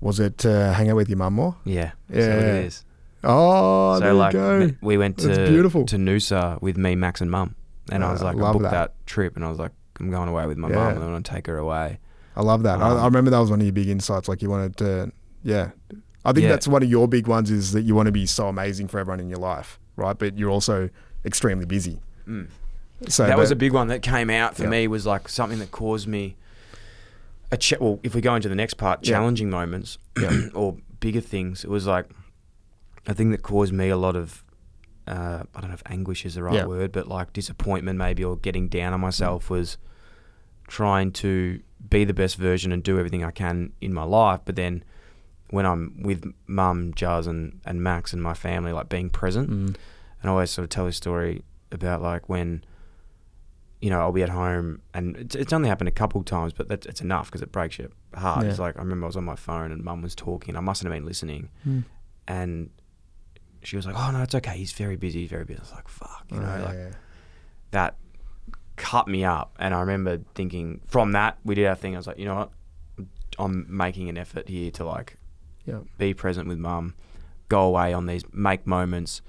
Was it uh, hang out with your mum more? Yeah. Yeah. So it is. Oh, so there like you go. we went That's to beautiful. to Noosa with me, Max, and Mum, and I was Uh, like, I love booked that. that. trip, and I was like, I'm going away with my Yeah. mum, and I want to take her away. I love that. I, Um, I remember that was one of your big insights. Like you wanted to, yeah. I think Yeah. that's one of your big ones is that you want to be so amazing for everyone in your life, right? But you're also extremely busy. Mm. So that was a big one that came out for Yeah. me was like something that caused me a ch- well if we go into the next part challenging moments Yeah. or bigger things it was like a thing that caused me a lot of uh, I don't know if anguish is the right word but like disappointment maybe or getting down on myself was trying to be the best version and do everything I can in my life but then when I'm with mum, Jazz and, and Max and my family like being present Mm. and I always sort of tell this story about like when, you know, I'll be at home and it's, it's only happened a couple of times, but that's, it's enough because it breaks your heart. Yeah. It's like I remember I was on my phone and mum was talking. I mustn't have been listening, Mm. and she was like, "Oh no, it's okay. He's very busy. He's very busy." I was like, "Fuck," you know, Oh, like yeah. that cut me up. And I remember thinking from that we did our thing. I was like, you know what, I'm making an effort here to like Yeah. be present with mum, go away on these, make moments,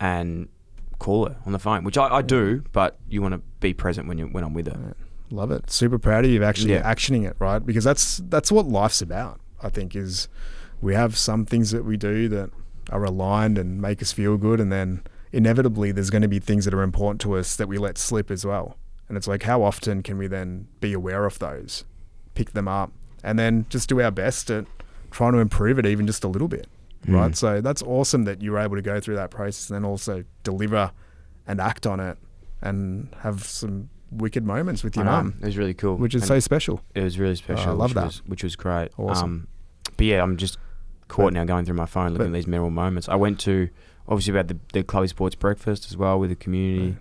and call her on the phone, which I, I do. But you want to be present when you when I'm with her. Love it. Super proud of you actually Yeah. actioning it, right? Because that's that's what life's about. I think is we have some things that we do that are aligned and make us feel good, and then inevitably there's going to be things that are important to us that we let slip as well. And it's like, how often can we then be aware of those, pick them up, and then just do our best at trying to improve it even just a little bit, right? Mm. So that's awesome that you were able to go through that process and then also deliver and act on it and have some wicked moments with your mum it was really cool, which is And so special. It was really special. I love which that. Was, which was great. Awesome. Um, but yeah, I'm just caught now going through my phone looking but- at these memorable moments. I went to obviously we had the the Clubby Sports breakfast as well with the community.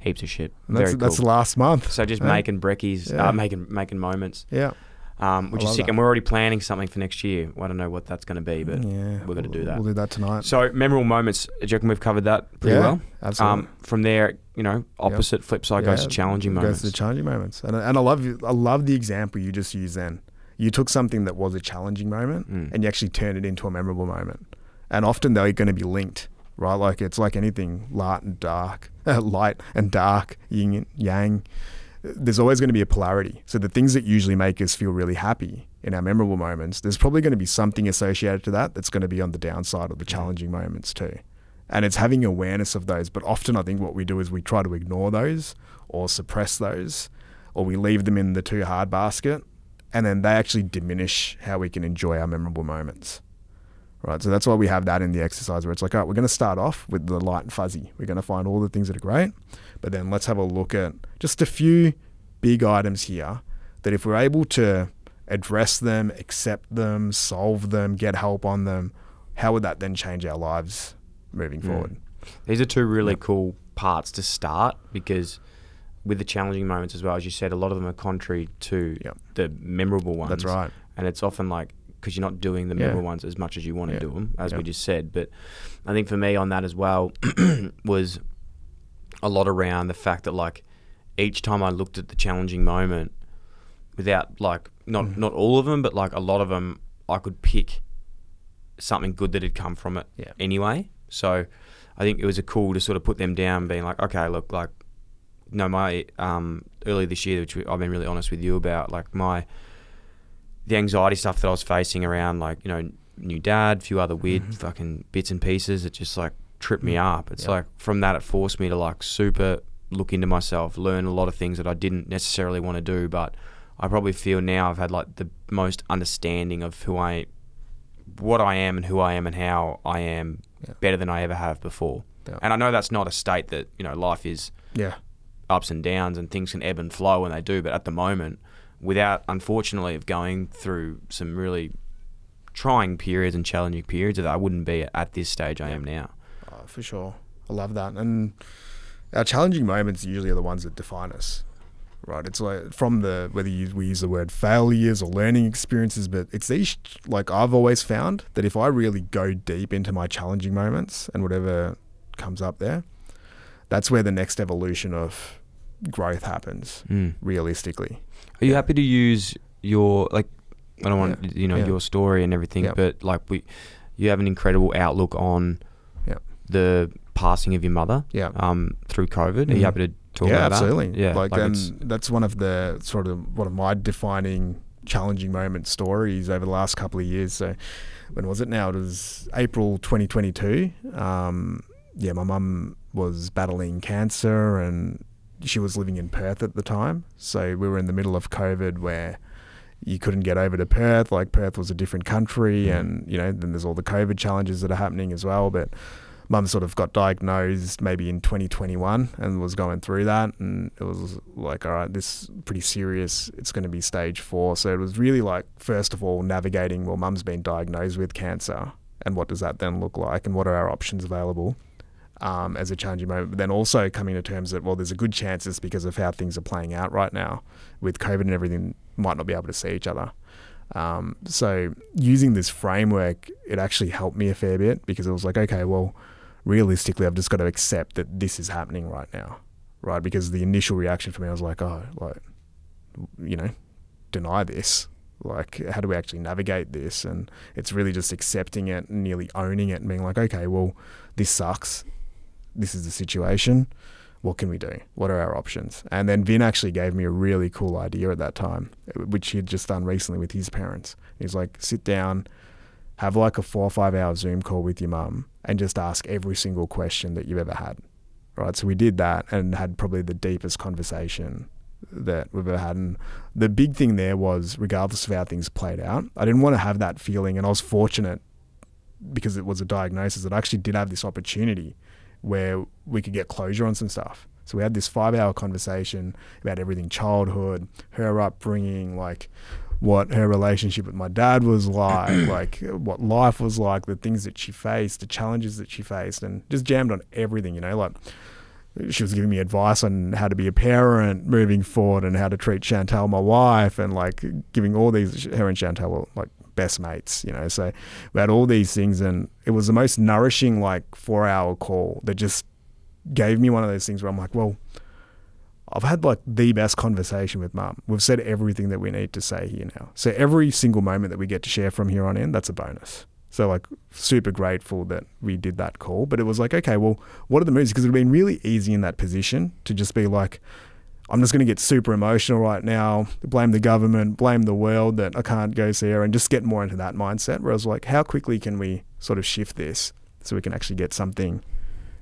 Heaps of shit. And that's Very that's cool. last month. So just Yeah. making brekkies, Yeah. uh, making making moments, Yeah. Um, which is sick. that. And we're already planning something for next year. I don't know what that's going to be, but yeah, we're going to do that. We'll do that tonight. So memorable moments. Do you reckon we've covered that pretty Yeah, well? absolutely. Um, from there, you know, opposite flip side goes to challenging Goes moments. to the challenging moments, and and I love I love the example you just used. Then you took something that was a challenging moment Mm. and you actually turned it into a memorable moment. And often they're going to be linked, right? Like it's like anything light and dark, light and dark, yin and yang. There's always going to be a polarity. So the things that usually make us feel really happy in our memorable moments, there's probably going to be something associated to that that's going to be on the downside of the challenging moments too. And it's having awareness of those. But often I think what we do is we try to ignore those or suppress those or we leave them in the too hard basket and then they actually diminish how we can enjoy our memorable moments. Right. So that's why we have that in the exercise where it's like, all right, we're going to start off with the light and fuzzy. We're going to find all the things that are great, but then let's have a look at just a few big items here that if we're able to address them, accept them, solve them, get help on them, how would that then change our lives moving Mm. forward? These are two really cool parts to start because with the challenging moments as well, as you said, a lot of them are contrary to the memorable ones. That's right. And it's often like because you're not doing the Yeah. memorable ones as much as you want to Yeah. do them, as we just said. But I think for me on that as well was a lot around the fact that like each time I looked at the challenging moment, without like not Mm-hmm. not all of them, but like a lot of them, I could pick something good that had come from it Yeah. anyway. So I think it was a cool to sort of put them down, being like, okay, look, like, no, my um, early this year, which we- I've been really honest with you about, like my the anxiety stuff that I was facing around, like you know, new dad, few other weird fucking bits and pieces, it just like tripped me mm. up. It's Yeah. like from that, it forced me to like super look into myself, learn a lot of things that I didn't necessarily want to do, but I probably feel now I've had like the most understanding of who I, what I am and who I am and how I am Yeah. better than I ever have before. Yeah. And I know that's not a state that you know life is Yeah. ups and downs and things can ebb and flow when they do. But at the moment, without unfortunately of going through some really trying periods and challenging periods, that I wouldn't be at this stage I am now. For sure. I love that. And our challenging moments usually are the ones that define us. Right. It's like from the whether you, we use the word failures or learning experiences, but it's these like I've always found that if I really go deep into my challenging moments and whatever comes up there, that's where the next evolution of growth happens. Mm. Realistically, Are you happy to use your like? I don't want you know Yeah. your story and everything, Yeah. but like we, you have an incredible outlook on Yeah. The passing of your mother. Yeah. Um, through COVID, are you Mhm. happy to talk yeah, about absolutely. that? Yeah, absolutely. like, it's- and that's one of the sort of one of my defining challenging moment stories over the last couple of years. So, when was it now? It was April 2022. Um, yeah, my mum was battling cancer and she was living in Perth at the time. So we were in the middle of COVID where you couldn't get over to Perth. Like Perth was a different country, Mm. and you know then there's all the COVID challenges that are happening as well. But mum sort of got diagnosed maybe in 2021 and was going through that, and it was like, all right, this is pretty serious. It's going to be stage four. So it was really like first of all navigating. Well, mum's been diagnosed with cancer, and what does that then look like, and what are our options available? Um, as a challenging moment, but then also coming to terms that well, there's a good chance it's because of how things are playing out right now with COVID and everything, might not be able to see each other. Um, so using this framework, it actually helped me a fair bit because it was like, okay, well, realistically, I've just got to accept that this is happening right now, right? Because the initial reaction for me was like, oh, like, you know, deny this. Like, how do we actually navigate this? And it's really just accepting it, and nearly owning it, and being like, okay, well, this sucks. This is the situation. What can we do? What are our options? And then Vinh actually gave me a really cool idea at that time, which he had just done recently with his parents. He's like, sit down, have like a four or five hour Zoom call with your mum, and just ask every single question that you've ever had. Right. So we did that and had probably the deepest conversation that we've ever had. And the big thing there was, regardless of how things played out, I didn't want to have that feeling. And I was fortunate because it was a diagnosis that I actually did have this opportunity where we could get closure on some stuff. So we had this five hour conversation about everything childhood, her upbringing, like what her relationship with my dad was like, like uh, what life was like, the things that she faced, the challenges that she faced, and just jammed on everything, you know, like she was giving me advice on how to be a parent moving forward and how to treat Chantal, my wife, and like giving all these, her and Chantal were like best mates, you know. So we had all these things, and it was the most nourishing, like, four hour call that just gave me one of those things where I'm like, well, I've had like the best conversation with mum. We've said everything that we need to say here now. So every single moment that we get to share from here on in, that's a bonus. So like super grateful that we did that call. But it was like, okay, well, what are the moves? Because it would have been really easy in that position to just be like, I'm just going to get super emotional right now, blame the government, blame the world that I can't go there, and just get more into that mindset. Whereas, like, how quickly can we sort of shift this so we can actually get something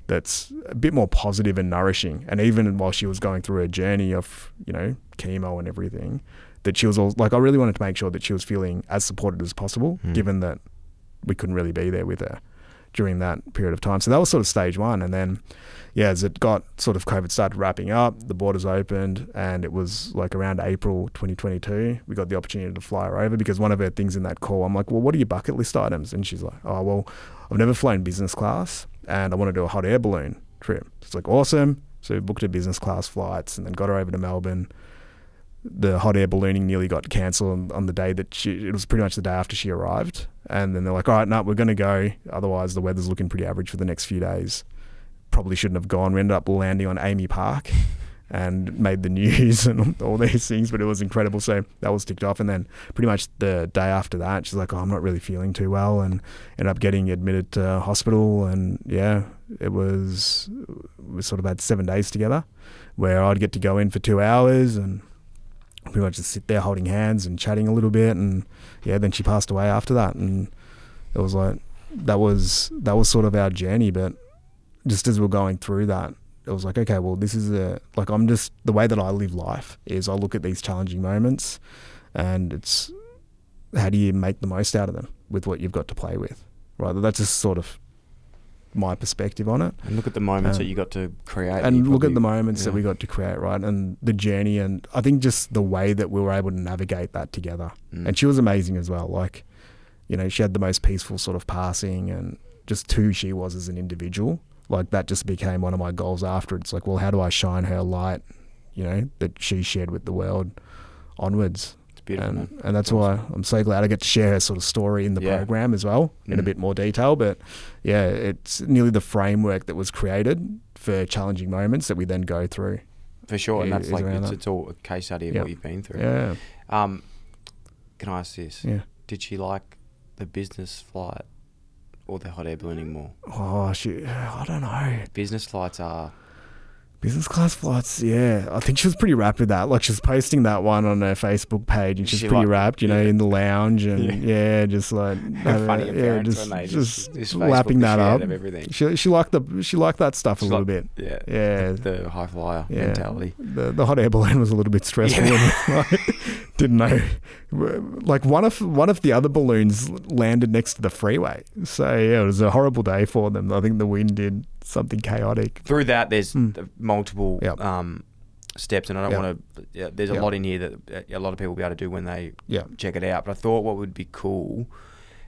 that's a bit more positive and nourishing? And even while she was going through her journey of, you know, chemo and everything, that she was all like, I really wanted to make sure that she was feeling as supported as possible, Mm. given that we couldn't really be there with her during that period of time. So that was sort of stage one. And then, yeah, as it got sort of COVID started wrapping up, the borders opened, and it was like around April 2022, we got the opportunity to fly her over because one of her things in that call, I'm like, well, what are your bucket list items? And she's like, oh, well, I've never flown business class and I want to do a hot air balloon trip. It's like, awesome. So we booked a business class flights and then got her over to Melbourne. The hot air ballooning nearly got cancelled on, on the day that she, it was pretty much the day after she arrived. And then they're like, all right, no, we're going to go. Otherwise, the weather's looking pretty average for the next few days. Probably shouldn't have gone. We ended up landing on Amy Park and made the news and all these things. But it was incredible. So that was ticked off. And then pretty much the day after that, she's like, "Oh, I'm not really feeling too well," and ended up getting admitted to hospital. And yeah, it was we sort of had seven days together, where I'd get to go in for two hours and pretty much just sit there holding hands and chatting a little bit. And yeah, then she passed away after that, and it was like that was that was sort of our journey. But just as we we're going through that, it was like, okay, well, this is a like I'm just the way that I live life is I look at these challenging moments, and it's how do you make the most out of them with what you've got to play with, right? That's just sort of my perspective on it. And look at the moments Um, that you got to create. and look at the moments that we got to create, right? And the journey, and I think just the way that we were able to navigate that together. Mm. And she was amazing as well. Like, you know, she had the most peaceful sort of passing, and just who she was as an individual. Like that just became one of my goals after. It's like, well, how do I shine her light, you know, that she shared with the world onwards? It's beautiful. and, man. and that's why I'm so glad I get to share her sort of story in the Yeah. program as well in a Mm. bit more detail. But yeah, it's nearly the framework that was created for challenging moments that we then go through. For sure. And that's like, it's, that. it's all a case study of Yeah. what you've been through. Yeah, Um, can I ask this? yeah. Did she like the business flight or the hot air ballooning more? Oh shit, I don't know. Business flights are Business class flights, yeah. I think she was pretty rapt with that. Like she was posting that one on her Facebook page, and she's She pretty like- rapt, you know, yeah. in the lounge, and yeah, just like funny yeah, appearance just just, just, lapping that up. everything. She she liked the she liked that stuff a little bit. Yeah. Yeah, The high flyer Yeah. mentality. the the hot air balloon was a little bit stressful. Yeah. and, like, didn't know. Like one of one of the other balloons landed next to the freeway, so yeah, it was a horrible day for them. I think the wind did something chaotic. Through that, there's Mm. multiple Yep. um, steps, and I don't Yep. want to. Yeah, there's a Yep. lot in here that a lot of people will be able to do when they check it out. But I thought what would be cool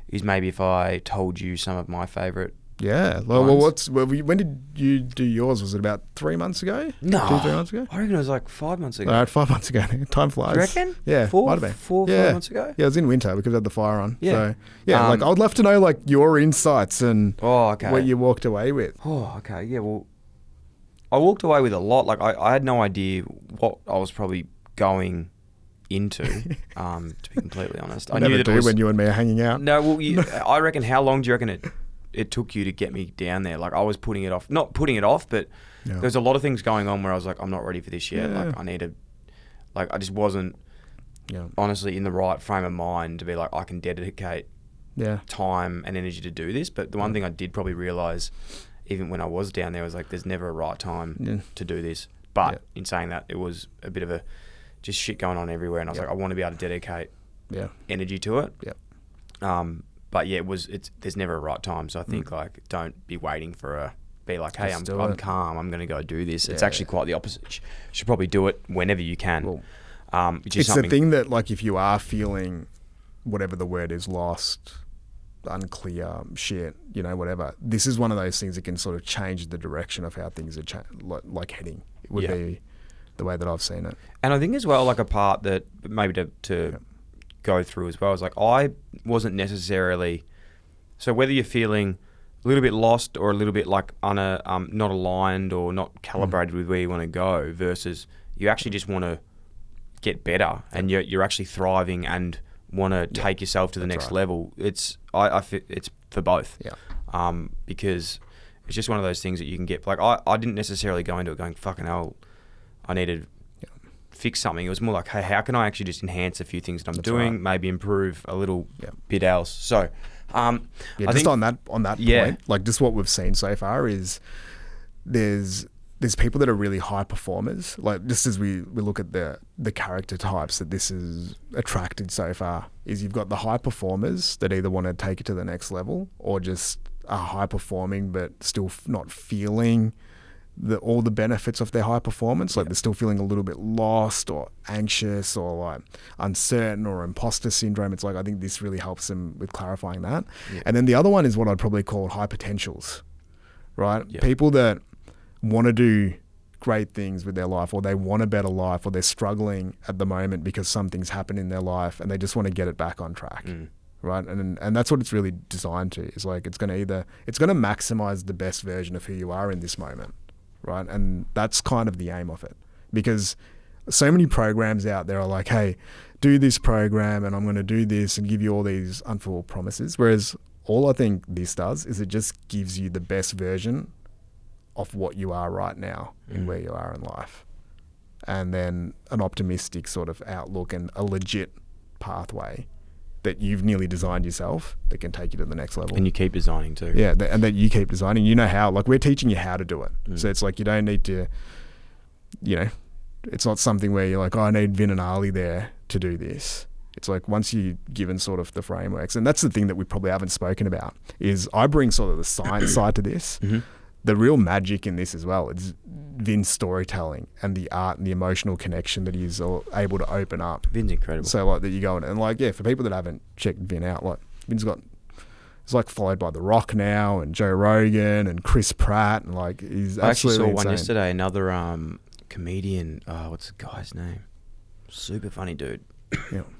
is maybe if I told you some of my favourite. Yeah. Well, well what's well, when did you do yours? Was it about three months ago? No, two three months ago. I reckon it was like five months ago. All right, five months ago. Time flies. You reckon? Yeah, four, might have been. four, Yeah. five months ago. Yeah, it was in winter because I had the fire on. Yeah. So, yeah, like Um, I'd love to know like your insights and Oh, okay. what you walked away with. Oh, okay. Yeah, well, I walked away with a lot. Like, I, I had no idea what I was probably going into, um, to be completely honest. I never knew do was, when you and me are hanging out. No, well, you, I reckon, how long do you reckon it, it took you to get me down there? Like, I was putting it off. Not putting it off, but Yeah. there was a lot of things going on where I was like, I'm not ready for this yet. Yeah. Like, I need to, like, I just wasn't Yeah, honestly in the right frame of mind to be like, I can dedicate yeah, time and energy to do this. But the one thing I did probably realize, even when I was down there, was like, there's never a right time Yeah. to do this. But Yeah. in saying that, it was a bit of a just shit going on everywhere, and I was Yeah. like, I want to be able to dedicate yeah, energy to it. Yep. Um, but yeah, it was. It's there's never a right time. So I Mm. think like don't be waiting for a. Be like, hey, Just I'm, I'm calm. I'm going to go do this. It's Yeah. actually quite the opposite. You should probably do it whenever you can. Well, um, which is it's the thing that like if you are feeling whatever the word is lost unclear shit you know whatever this is one of those things that can sort of change the direction of how things are cha- like, like heading it would Yeah. be the way that i've seen it And I think as well, like a part that maybe to, to go through as well is like I wasn't necessarily. So whether you're feeling a little bit lost or a little bit like una, um, not aligned or not calibrated with where you want to go, versus you actually just want to get better and you're, you're actually thriving and want to take yourself to the that's next right. level. It's I, I it's for both. Yeah. Um, because it's just one of those things that you can get. Like I, I didn't necessarily go into it going fucking hell. I needed fix something. It was more like, hey, how can I actually just enhance a few things that I'm That's doing, right. maybe improve a little Yeah. bit else. So, um, Yeah, I just think- on that on that Yeah. point, like just what we've seen so far is there's there's people that are really high performers. Like just as we, we look at the the character types that this has attracted so far, is you've got the high performers that either want to take it to the next level or just are high performing but still f- not feeling the all the benefits of their high performance. Like they're still feeling a little bit lost or anxious or like uncertain or imposter syndrome. It's like I think this really helps them with clarifying that. And then the other one is what I'd probably call high potentials, right? Yeah. People that want to do great things with their life or they want a better life or they're struggling at the moment because something's happened in their life and they just want to get it back on track Mm. right and and that's what it's really designed to is like it's going to either it's going to maximize the best version of who you are in this moment right and that's kind of the aim of it because so many programs out there are like, hey, do this program and I'm going to do this and give you all these unfulfilled promises. Whereas all I think this does is it just gives you the best version of what you are right now and mm. where you are in life. And then an optimistic sort of outlook and a legit pathway that you've nearly designed yourself that can take you to the next level. And you keep designing too. Yeah, th- and that you keep designing. You know how. Like we're teaching you how to do it. Mm. So it's like you don't need to, you know, it's not something where you're like, oh, I need Vinh and Ali there to do this. It's like once you given sort of the frameworks, and that's the thing that we probably haven't spoken about is I bring sort of the science side to this. Mm-hmm. The real magic in this as well is Vinh's storytelling and the art and the emotional connection that he's all able to open up. Vinh's incredible. So like that you go in and like yeah, for people that haven't checked Vinh out, like Vinh's got he's like followed by The Rock now and Joe Rogan and Chris Pratt and like he's I actually saw absolutely one yesterday. Another um, comedian. Oh, what's the guy's name? Super funny dude. Yeah.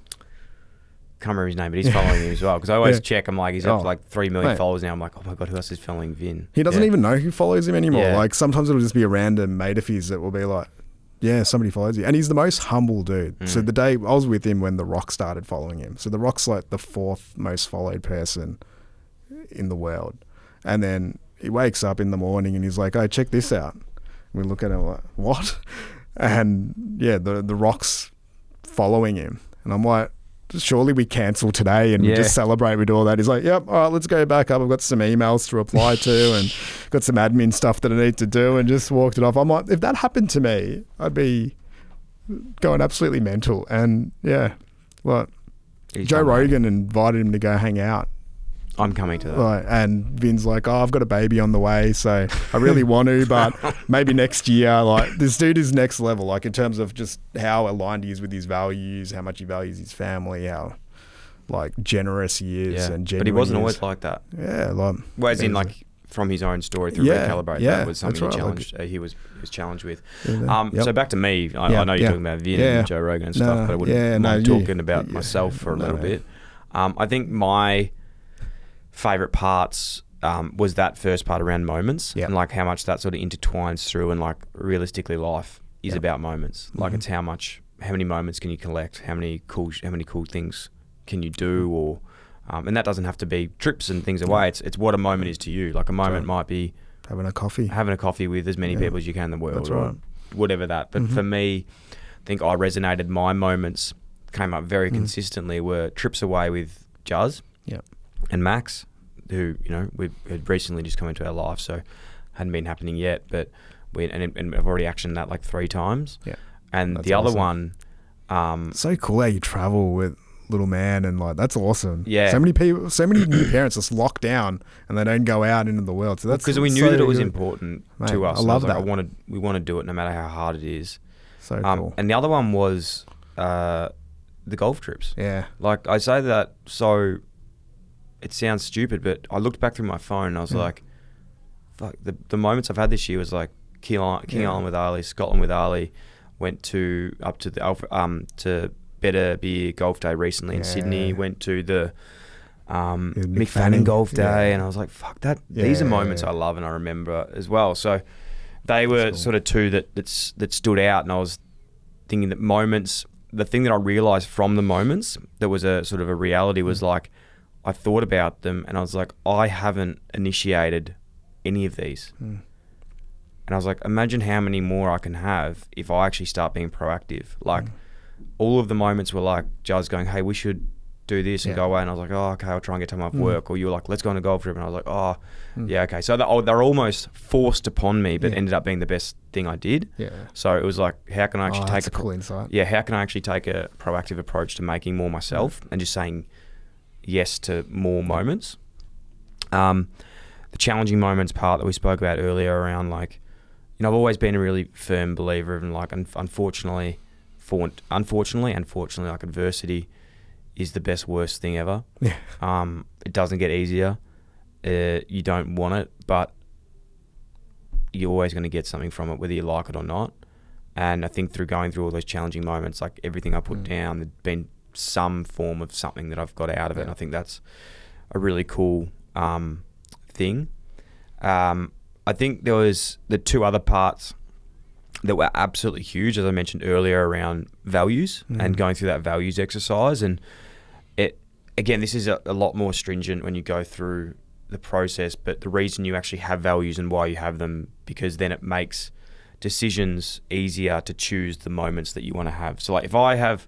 Can't remember his name, but he's following him as well. Because I always Yeah. check. I'm like, he's up Oh, to like three million mate. followers now. I'm like, oh my god, who else is following Vinh? He doesn't Yeah. even know who follows him anymore. Yeah. Like sometimes it'll just be a random mate of his that will be like, yeah, somebody follows you, and he's the most humble dude. Mm. So the day I was with him when The Rock started following him. So The Rock's like the fourth most followed person in the world, and then he wakes up in the morning and he's like, "Oh, check this out." We look at him like, "What?" And yeah, the the Rock's following him, and I'm like. Surely we cancel today and we Yeah. just celebrate. We do all that. He's like, "Yep, all right, let's go back up. I've got some emails to reply to, and got some admin stuff that I need to do and just walked it off. I'm like, if that happened to me, I'd be going absolutely mental. And yeah, He's Joe. Rogan invited him to go hang out. I'm coming to that. Like, and Vinh's like, oh, I've got a baby on the way, so I really want to, but maybe next year. Like, this dude is next level, like in terms of just how aligned he is with his values, how much he values his family, how like generous he is, yeah. and but he wasn't always like that. Yeah, like Whereas in like from his own story through Yeah, recalibrate, yeah, that was something that's he right, like- uh, he was he was challenged with. Yeah, Um, yep. So back to me. I, Yeah, I know you're talking about Vinh and Joe Rogan and No, stuff, but I wouldn't no, mind you- talking about myself for a no, little no. bit. Um, I think my favorite parts um, was that first part around moments Yep. and like how much that sort of intertwines through and like realistically life is Yep. about moments. Like Mhm. it's how much, how many moments can you collect? How many cool, how many cool things can you do? Or um, and that doesn't have to be trips and things away. It's it's what a moment is to you. Like a moment right. might be having a coffee. having a coffee with as many Yeah. people as you can in the world, That's or right. whatever that. But Mhm. for me, I think I resonated. My moments came up very Mm. consistently. Were trips away with Juz Yep. and Max, who you know we had recently just come into our life, so hadn't been happening yet. But we and, and I've already actioned that like three times. Yeah. And That's the other awesome. one, um, so cool how you travel with little man and like that's awesome. Yeah. So many people, so many new parents just locked down and they don't go out into the world. So that's because we knew so that it was good. important Mate, to us. I love like, that. I wanted, we want to do it no matter how hard it is. So Um, cool. and the other one was uh, the golf trips. Yeah. Like I say that so it sounds stupid, but I looked back through my phone and I was Yeah. like, fuck, the, the moments I've had this year was like King, Island, King Yeah. Island with Ali, Scotland with Ali, went to up to the Alpha, um to Better Beer Golf Day recently in Sydney, went to the um, Yeah, Mick Fanning. Golf Day, Yeah. and I was like, fuck that. These are Yeah. moments I love and I remember as well. So they were sort of two that that's, that stood out, and I was thinking that moments. The thing that I realized from the moments that was a sort of a reality was like, I thought about them, and I was like, I haven't initiated any of these. Mm. And I was like, imagine how many more I can have if I actually start being proactive. Like, Mm. all of the moments were like Jazz going, "Hey, we should do this and Yeah. go away," and I was like, "Oh, okay, I'll try and get time off Mm. work." Or you were like, "Let's go on a golf trip," and I was like, "Oh, Mm. yeah, okay." So they're, oh, they're almost forced upon me, but Yeah. ended up being the best thing I did. Yeah. So it was like, how can I actually Oh, take a a cool insight. Yeah, how can I actually take a proactive approach to making more myself and just saying yes to more moments. Um, the challenging moments part that we spoke about earlier around like, you know, I've always been a really firm believer of like, un- unfortunately, for unfortunately, unfortunately, like adversity is the best worst thing ever. Yeah. Um, it doesn't get easier. Uh, you don't want it, but you're always going to get something from it, whether you like it or not. And I think through going through all those challenging moments, like everything I put Mm. down, there's been some form of something that I've got out of it. And I think that's a really cool um, thing. Um, I think there was the two other parts that were absolutely huge, as I mentioned earlier, around values and going through that values exercise. And it again, this is a, a lot more stringent when you go through the process. But the reason you actually have values and why you have them, because then it makes decisions easier to choose the moments that you want to have. So, like if I have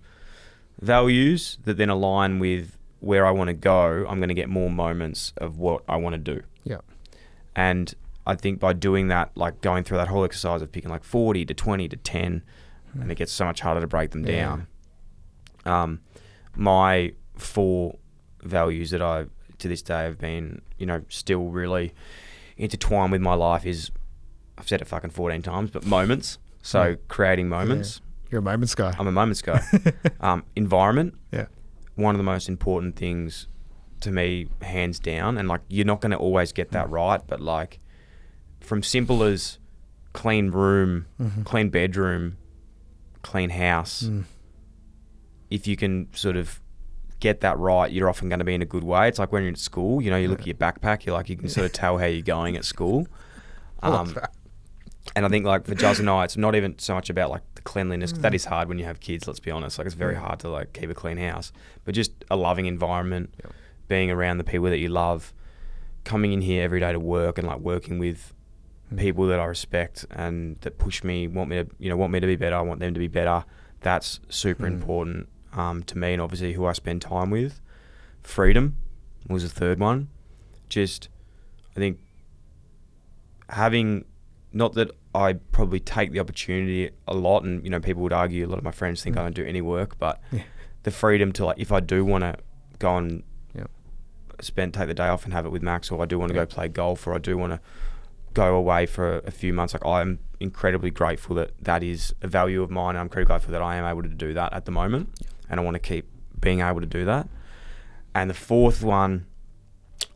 values that then align with where I want to go, I'm going to get more moments of what I want to do. Yeah. And I think by doing that, like going through that whole exercise of picking like 40 to 20 to 10, and it gets so much harder to break them Yeah. down. Um, my four values that I, to this day, have been, you know, still really intertwined with my life is, I've said it fucking 14 times, but moments. So Yeah. creating moments. You're a moments guy. I'm a moments guy. um, environment. Yeah. One of the most important things to me, hands down. And like, you're not going to always get that right, but like, from simple as clean room, Mhm. clean bedroom, clean house, Mm. if you can sort of get that right, you're often going to be in a good way. It's like when you're in school, you know, you look at your backpack, you're like, you can sort of tell how you're going at school. Um, that. and I think like for Juz and I, it's not even so much about like the cleanliness. 'cause That Mm. is hard when you have kids. Let's be honest. Like it's very Yeah. hard to like keep a clean house, but just a loving environment, being around the people that you love, coming in here every day to work and like working with Mm. people that I respect and that push me, want me to you know want me to be better. I want them to be better. That's super Mm. important um, to me and obviously who I spend time with. Freedom was the third one. Just I think having not that I probably take the opportunity a lot, and you know, people would argue. A lot of my friends think I don't do any work, but Yeah. the freedom to like, if I do want to go and spend take the day off and have it with Max, or I do want to go play golf, or I do want to go away for a, a few months, like I'm incredibly grateful that that is a value of mine. And I'm incredibly grateful that I am able to do that at the moment, and I want to keep being able to do that. And the fourth one,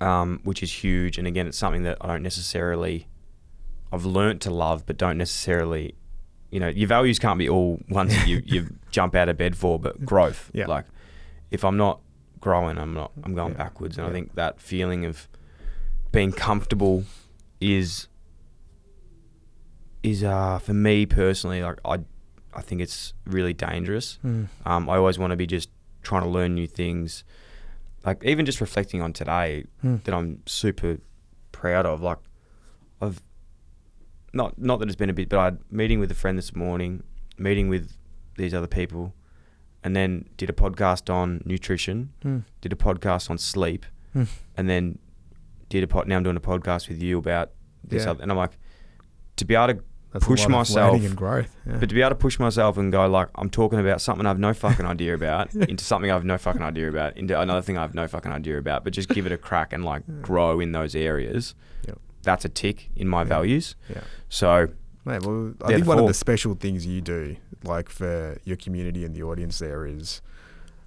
um, which is huge, and again, it's something that I don't necessarily, I've learnt to love, but don't necessarily, you know, your values can't be all ones that you, you jump out of bed for, but growth. Yeah. Like, if I'm not growing, I'm not, I'm going Yeah. backwards. And I think that feeling of being comfortable is, is, uh, for me personally, like, I, I think it's really dangerous. Mm. Um, I always want to be just trying to learn new things. Like even just reflecting on today, Hmm. that I'm super proud of. Like I've not not that it's been a bit, but I had meeting with a friend this morning, meeting with these other people, and then did a podcast on nutrition, Hmm. did a podcast on sleep, Hmm. and then did a pod. Now I'm doing a podcast with you about this, Yeah. other, and I'm like, to be able to That's push myself and growth. Yeah. but to be able to push myself and go like I'm talking about something I've no fucking idea about into something I've no fucking idea about into another thing I've no fucking idea about, but just give it a crack and like grow in those areas. Yep. That's a tick in my Yeah. values. yeah. So Mate, well, I think one of the special things you do, like for your community and the audience there, is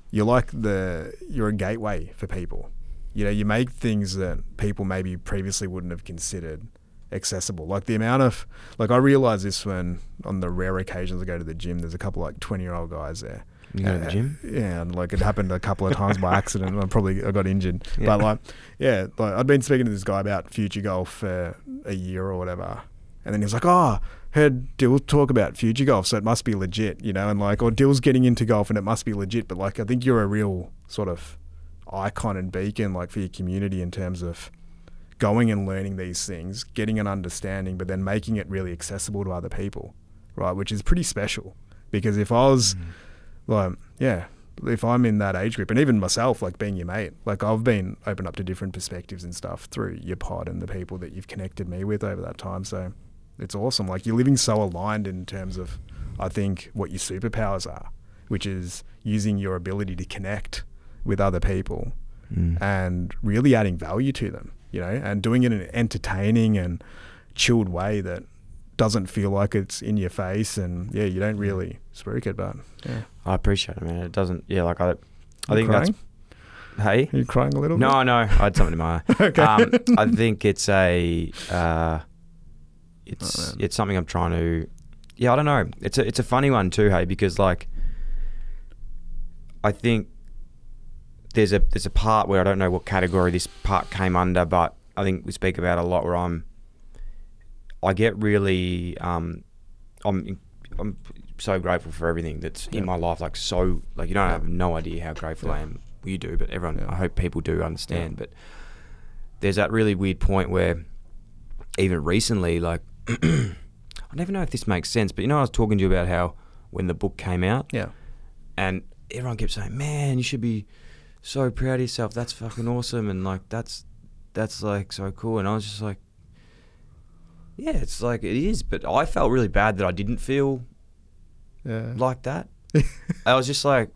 you're like the you're a gateway for people. You know, you make things that people maybe previously wouldn't have considered accessible. Like the amount of like I realize this when on the rare occasions I go to the gym, there's a couple like twenty year old guys there. You go to the Uh, gym. Yeah, and like it happened a couple of times by accident. and I probably I got injured, Yeah. but like yeah, like I'd been speaking to this guy about future golf for a year or whatever, and then he was like, "Oh, heard Dyl talk about future golf, so it must be legit, you know." And like, or Dyl's getting into golf, and it must be legit. But like, I think you're a real sort of icon and beacon, like for your community in terms of going and learning these things, getting an understanding, but then making it really accessible to other people, right? Which is pretty special. Because if I was like, yeah, if I'm in that age group, and even myself, like being your mate, like I've been open up to different perspectives and stuff through your pod and the people that you've connected me with over that time. So it's awesome. Like you're living so aligned in terms of, I think, what your superpowers are, which is using your ability to connect with other people Mm. and really adding value to them, you know, and doing it in an entertaining and chilled way that doesn't feel like it's in your face and yeah, you don't really spook it, but yeah. I appreciate it, man. It doesn't. Yeah, like I, I think crying? that's. Hey. Are you crying a little No, no, I had something in my eye. okay. um, I think it's a, uh, it's Oh, it's something I'm trying to, yeah, I don't know. It's a it's a funny one too, hey, because like, I think there's a there's a part where I don't know what category this part came under, but I think we speak about a lot where I'm, I get really um, I'm I'm so grateful for everything that's in my life. Like so, like you don't have no idea how grateful I am. Well, you do, but everyone. I hope people do understand. But there's that really weird point where, even recently, like I don't know if this makes sense, but you know, I was talking to you about how when the book came out, Yeah. and everyone kept saying, "Man, you should be so proud of yourself. That's fucking awesome." And like that's that's like so cool. And I was just like, "Yeah, it's like it is." But I felt really bad that I didn't feel Yeah. like that. I was just like,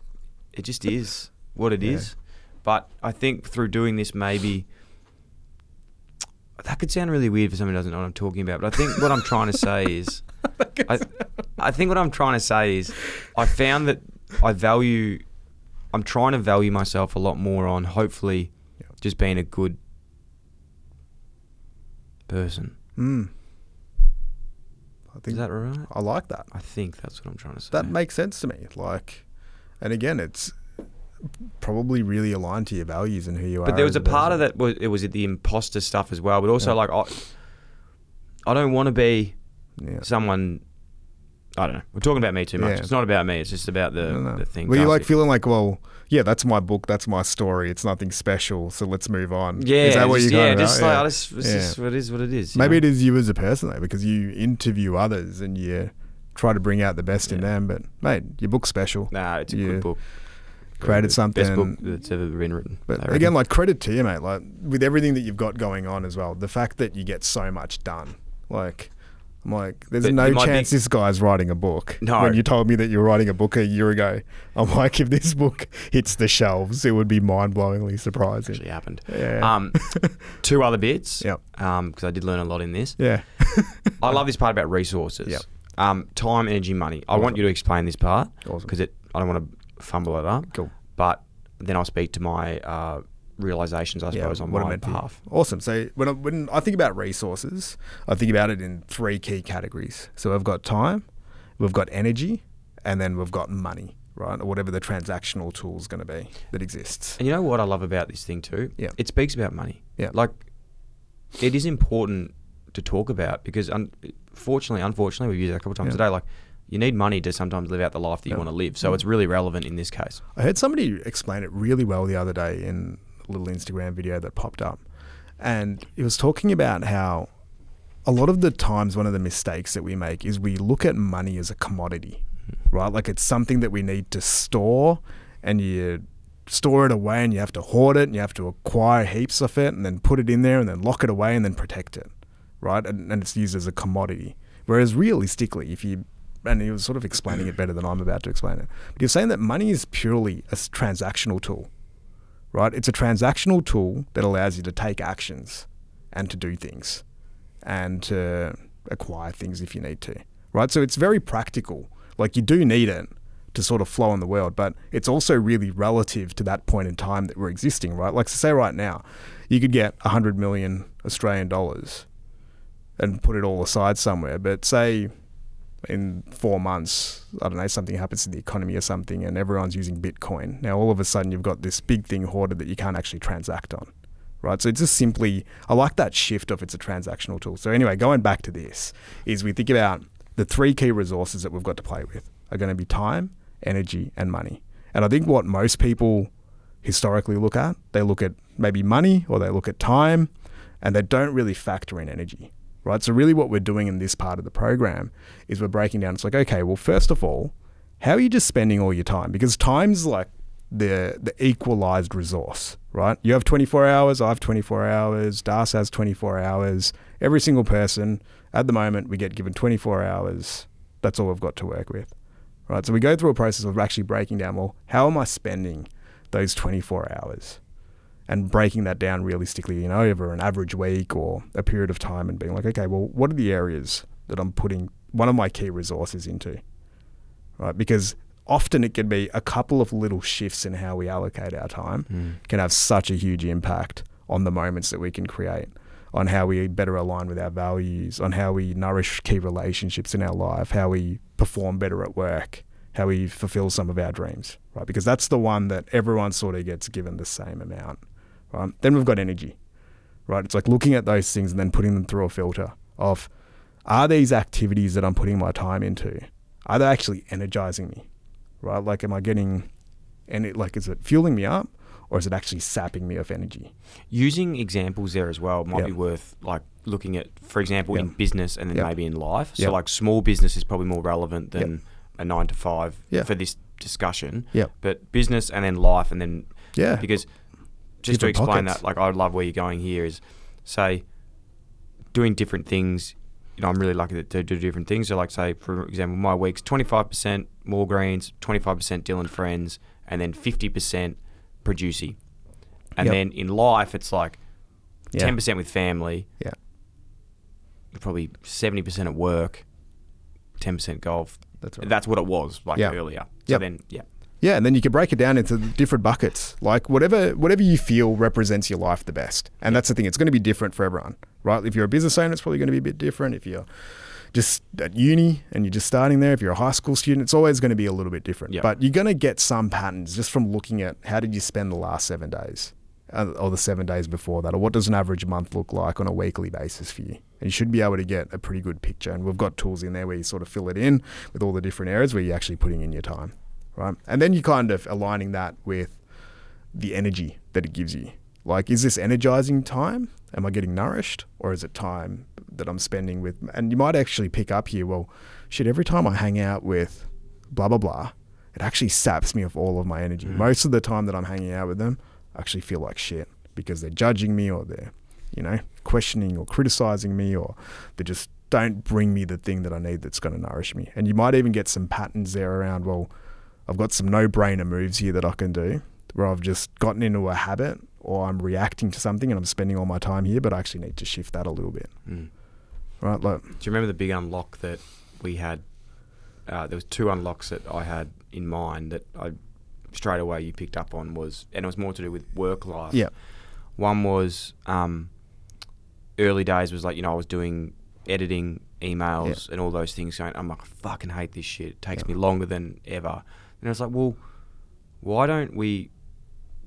it just is what it is. But I think through doing this, maybe that could sound really weird for someone who doesn't know what I'm talking about. But I think what I'm trying to say is, I, I think what I'm trying to say is, I found that I value, I'm trying to value myself a lot more on hopefully just being a good person. Mm. I think Is that right? I like that. I think that's what I'm trying to say. That makes sense to me. Like, and again, it's probably really aligned to your values and who you are. But there was a part of that was it was the imposter stuff as well. But also Yeah. like I, I don't want to be Yeah. someone. I don't know. We're talking about me too much. Yeah. It's not about me. It's just about the No, no. the thing. Were you like feeling like, well, yeah, that's my book, that's my story. It's nothing special, so let's move on. Yeah, is that what you're yeah, going just like Yeah. Just, it's Yeah. just what it is. What it is. Maybe know? it is you as a person though, because you interview others and you try to bring out the best in them. But mate, your book's special. Nah, it's a You good book. Created Best something. book that's ever been written. But again, like credit to you, mate. Like with everything that you've got going on as well, the fact that you get so much done. Like, I'm like, there's But no chance big- this guy's writing a book. No. When you told me that you were writing a book a year ago, I'm like, if this book hits the shelves, it would be mind-blowingly surprising. actually happened. Yeah. Um, two other bits. Yep. Um, because I did learn a lot in this. Yeah. I love this part about resources. Yep. Um, time, energy, money. I want you to explain this part Awesome. because it. I don't want to fumble it up. Cool. But then I'll speak to my uh, realizations, I suppose, on what my meant for you. behalf. Awesome. So when I, when I think about resources, I think about it in three key categories. So we've got time, we've got energy, and then we've got money, right? Or whatever the transactional tool is going to be that exists. And you know what I love about this thing too? Yeah. It speaks about money. Yeah. Like, it is important to talk about because, un- fortunately, unfortunately, we've used it a couple of times Yeah. today. Like, you need money to sometimes live out the life that you Yeah. want to live. So it's really relevant in this case. I heard somebody explain it really well the other day in little Instagram video that popped up. And it was talking about how a lot of the times one of the mistakes that we make is we look at money as a commodity, mm-hmm. right? Like it's something that we need to store and you store it away and you have to hoard it and you have to acquire heaps of it and then put it in there and then lock it away and then protect it, right? And, and it's used as a commodity. Whereas realistically, if you and he was sort of explaining it better than I'm about to explain it. But he was saying that money is purely a transactional tool, right? It's a transactional tool that allows you to take actions and to do things and to acquire things if you need to, right? So it's very practical. Like you do need it to sort of flow in the world, but it's also really relative to that point in time that we're existing, right? Like, so say right now, you could get 100 million Australian dollars and put it all aside somewhere, but say in four months, I don't know, something happens to the economy or something, and everyone's using Bitcoin. Now, all of a sudden, you've got this big thing hoarded that you can't actually transact on, right? So it's just simply, I like that shift of it's a transactional tool. So anyway, going back to this, is we think about the three key resources that we've got to play with are going to be time, energy, and money. And I think what most people historically look at, they look at maybe money or they look at time, and they don't really factor in energy right? So really what we're doing in this part of the program is we're breaking down. It's like, okay, well, first of all, how are you just spending all your time? Because time's like the the equalized resource, right? You have 24 hours, I have 24 hours, Das has 24 hours. Every single person at the moment we get given 24 hours. That's all we've got to work with. Right? So we go through a process of actually breaking down, well, how am I spending those 24 hours? And breaking that down realistically, you know, over an average week or a period of time and being like, okay, well, what are the areas that I'm putting one of my key resources into? Right? Because often it can be a couple of little shifts in how we allocate our time hmm. can have such a huge impact on the moments that we can create, on how we better align with our values, on how we nourish key relationships in our life, how we perform better at work, how we fulfill some of our dreams, right? Because that's the one that everyone sort of gets given the same amount. Right? Then we've got energy, right? It's like looking at those things and then putting them through a filter of, are these activities that I'm putting my time into, are they actually energizing me? Right? Like, am I getting, and it, like, is it fueling me up or is it actually sapping me of energy? Using examples there as well might Yep. be worth like looking at, for example, in business and then Yep. maybe in life. So like small business is probably more relevant than a nine to five Yeah. for this discussion. Yep. But business and then life and then Yeah. because just to explain pockets. that, like I love where you're going here is say doing different things. You know, I'm really lucky that to do different things. So, like, say, for example, my week's 25% more greens, 25% Dyl & Friends, and then 50% Producey. And Yep. then in life, it's like Yeah. 10% with family, Yeah. probably 70% at work, 10% golf. That's right. That's what it was like earlier. So Yep. then, yeah. Yeah, and then you can break it down into different buckets. Like whatever whatever you feel represents your life the best. And that's the thing, it's going to be different for everyone, right? If you're a business owner, it's probably going to be a bit different. If you're just at uni and you're just starting there, if you're a high school student, it's always going to be a little bit different. But you're going to get some patterns just from looking at how did you spend the last 7 days uh, or the 7 days before that or what does an average month look like on a weekly basis for you. And you should be able to get a pretty good picture and we've got tools in there where you sort of fill it in with all the different areas where you're actually putting in your time right? And then you're kind of aligning that with the energy that it gives you. Like, is this energizing time? Am I getting nourished? Or is it time that I'm spending with? And you might actually pick up here, well, shit, every time I hang out with blah, blah, blah, it actually saps me of all of my energy. Mm. Most of the time that I'm hanging out with them, I actually feel like shit because they're judging me or they're, you know, questioning or criticizing me or they just don't bring me the thing that I need that's going to nourish me. And you might even get some patterns there around, well, I've got some no brainer moves here that I can do where I've just gotten into a habit or I'm reacting to something and I'm spending all my time here, but I actually need to shift that a little bit. Mm. Right? look. Do you remember the big unlock that we had? Uh, there was two unlocks that I had in mind that I straight away you picked up on was, and it was more to do with work life. yeah, One was um, early days was like you know I was doing editing emails and all those things. Going, I'm like I fucking hate this shit. It takes me longer than ever. And I was like, well, why don't we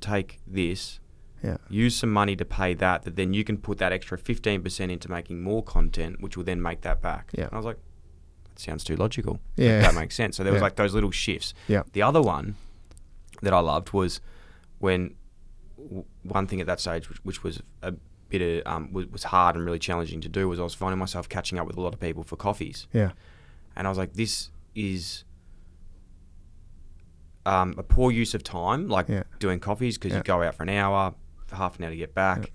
take this? yeah, use some money to pay that, that then you can put that extra 15% into making more content, which will then make that back. Yeah. And I was like, that sounds too logical. Yeah. That makes sense. So there was Yeah. like those little shifts. Yeah. The other one that I loved was when w- one thing at that stage, which, which was a bit of, um, was, was hard and really challenging to do, was I was finding myself catching up with a lot of people for coffees. yeah, And I was like, this is um, a poor use of time, like Yeah. doing coffees, because Yeah. you go out for an hour, for half an hour to get back.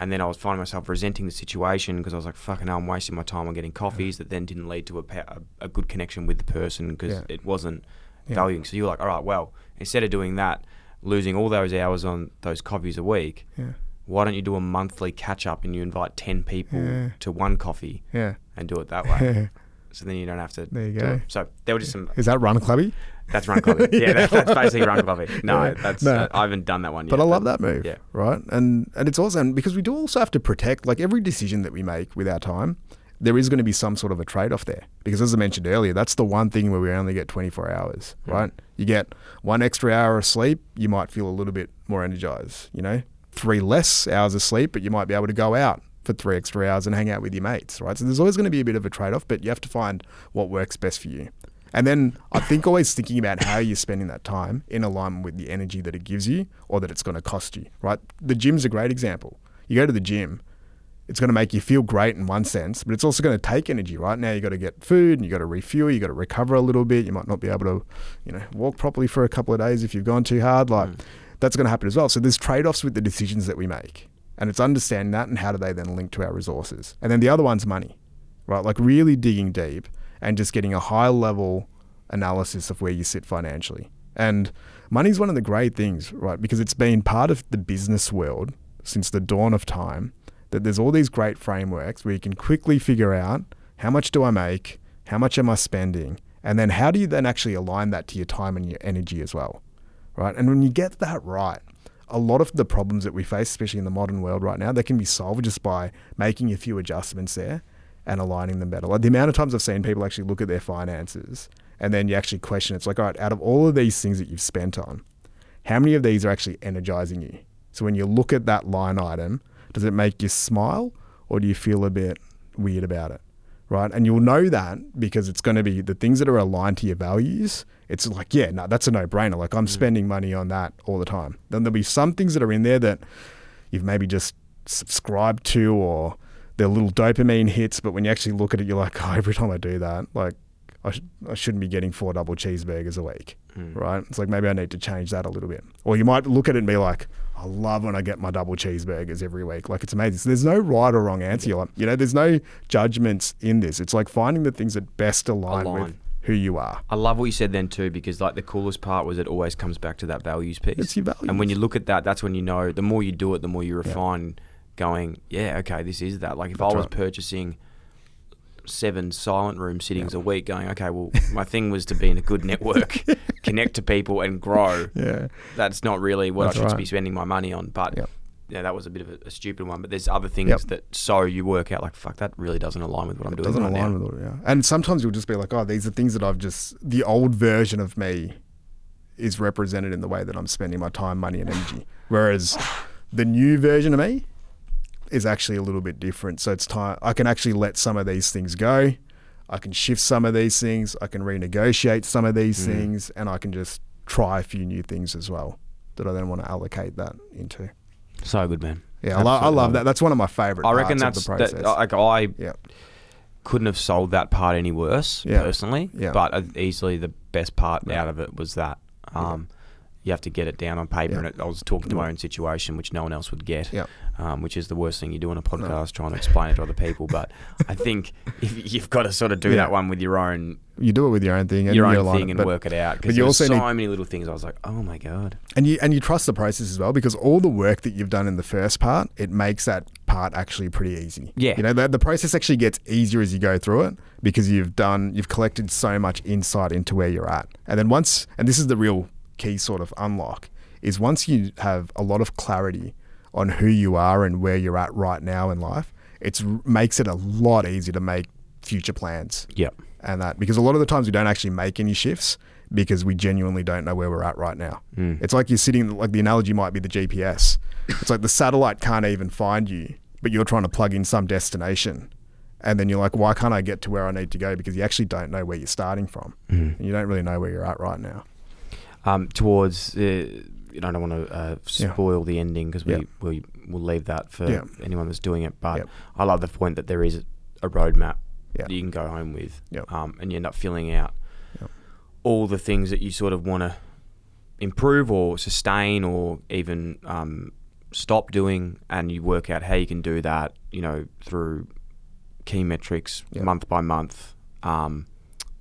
And then I was finding myself resenting the situation because I was like, fucking hell, I'm wasting my time on getting coffees that then didn't lead to a, pa- a, a good connection with the person because Yeah. it wasn't Yeah. valuing. So you're like, all right, well, instead of doing that, losing all those hours on those coffees a week, yeah, why don't you do a monthly catch up and you invite 10 people Yeah. to one coffee yeah. and do it that way? so then you don't have to. There you do go. it. So there were just some Is that run clubby? That's run clubbing. Yeah, that's, that's basically run clubbing. No, Yeah. that's No. uh, I haven't done that one yet. But I love that move, yeah. right? And and it's also because we do also have to protect like every decision that we make with our time. There is going to be some sort of a trade off there because, as I mentioned earlier, that's the one thing where we only get 24 hours, right? You get one extra hour of sleep, you might feel a little bit more energized. You know, three less hours of sleep, but you might be able to go out for three extra hours and hang out with your mates, right? So there's always going to be a bit of a trade off, but you have to find what works best for you. And then I think always thinking about how you're spending that time in alignment with the energy that it gives you or that it's going to cost you, right? The gym's a great example. You go to the gym, it's going to make you feel great in one sense, but it's also going to take energy, right? Now you've got to get food and you got to refuel, you've got to recover a little bit. You might not be able to, you know, walk properly for a couple of days if you've gone too hard. Like mm. that's going to happen as well. So there's trade offs with the decisions that we make. And it's understanding that and how do they then link to our resources. And then the other one's money, right? Like really digging deep and just getting a high level analysis of where you sit financially. And money's one of the great things, right? Because it's been part of the business world since the dawn of time that there's all these great frameworks where you can quickly figure out how much do I make, how much am I spending, and then how do you then actually align that to your time and your energy as well, right? And when you get that right, a lot of the problems that we face, especially in the modern world right now, they can be solved just by making a few adjustments there and aligning them better. Like the amount of times I've seen people actually look at their finances and then you actually question it's like, all right, out of all of these things that you've spent on, how many of these are actually energizing you? So when you look at that line item, does it make you smile or do you feel a bit weird about it? right? And you'll know that because it's going to be the things that are aligned to your values. It's like, yeah, no, that's a no brainer. Like I'm mm. spending money on that all the time. Then there'll be some things that are in there that you've maybe just subscribed to or they're little dopamine hits, but when you actually look at it, you're like, oh, every time I do that, like I, sh- I shouldn't be getting four double cheeseburgers a week, hmm. right? It's like maybe I need to change that a little bit. Or you might look at it and be like, I love when I get my double cheeseburgers every week. Like it's amazing. So there's no right or wrong answer. You're like, you know, there's no judgments in this. It's like finding the things that best align, with who you are. I love what you said then too, because like the coolest part was it always comes back to that values piece. It's your values. And when you look at that, that's when you know. The more you do it, the more you refine. Going, yeah, okay, this is that. Like if That's I was right. purchasing seven silent room sittings a week, going, okay, well, my thing was to be in a good network, connect to people, and grow. Yeah. That's not really what That's I should right. be spending my money on. But Yep. yeah, that was a bit of a, a stupid one. But there's other things Yep. that so you work out like, fuck, that really doesn't align with what I'm doing doesn't right align now. with it. Yeah. And sometimes you'll just be like, oh, these are things that I've just the old version of me is represented in the way that I'm spending my time, money, and energy. Whereas the new version of me is actually a little bit different. So it's time I can actually let some of these things go. I can shift some of these things. I can renegotiate some of these things, and I can just try a few new things as well that I then want to allocate that into. So good, man. Yeah, I, lo- I love that. That's one of my favorite. I reckon parts that's of the that, like I yeah, couldn't have sold that part any worse Yeah. personally. Yeah. But uh, easily the best part out of it was that um, you have to get it down on paper. Yeah. And it, I was talking to my own situation, which no one else would get. Yeah. Um, which is the worst thing you do on a podcast, trying to explain it to other people. But I think if you've got to sort of do Yeah. that one with your own you do it with your own thing and your own align thing and but- work it out. but Because you also so need- many little things. I was like, oh my god. and you and you trust the process as well because all the work that you've done in the first part it makes that part actually pretty easy Yeah. you know the, the process actually gets easier as you go through it because you've done you've collected so much insight into where you're at and then once and this is the real key sort of unlock is once you have a lot of clarity on who you are and where you're at right now in life it makes it a lot easier to make future plans Yep. and that because a lot of the times we don't actually make any shifts because we genuinely don't know where we're at right now. It's like you're sitting like the analogy might be the GPS. It's like the satellite can't even find you, but you're trying to plug in some destination. And then you're like, why can't I get to where I need to go? Because you actually don't know where you're starting from. And you don't really know where you're at right now. um, towards uh, you know, I don't want to uh, Yeah. spoil the ending because we Yeah. we will leave that for Yeah. anyone that's doing it. But. I love the point that there is a roadmap Yeah. that you can go home with, um, and you end up filling out all the things that you sort of want to improve or sustain or even um, stop doing, and you work out how you can do that. You know, through key metrics month by month. Um,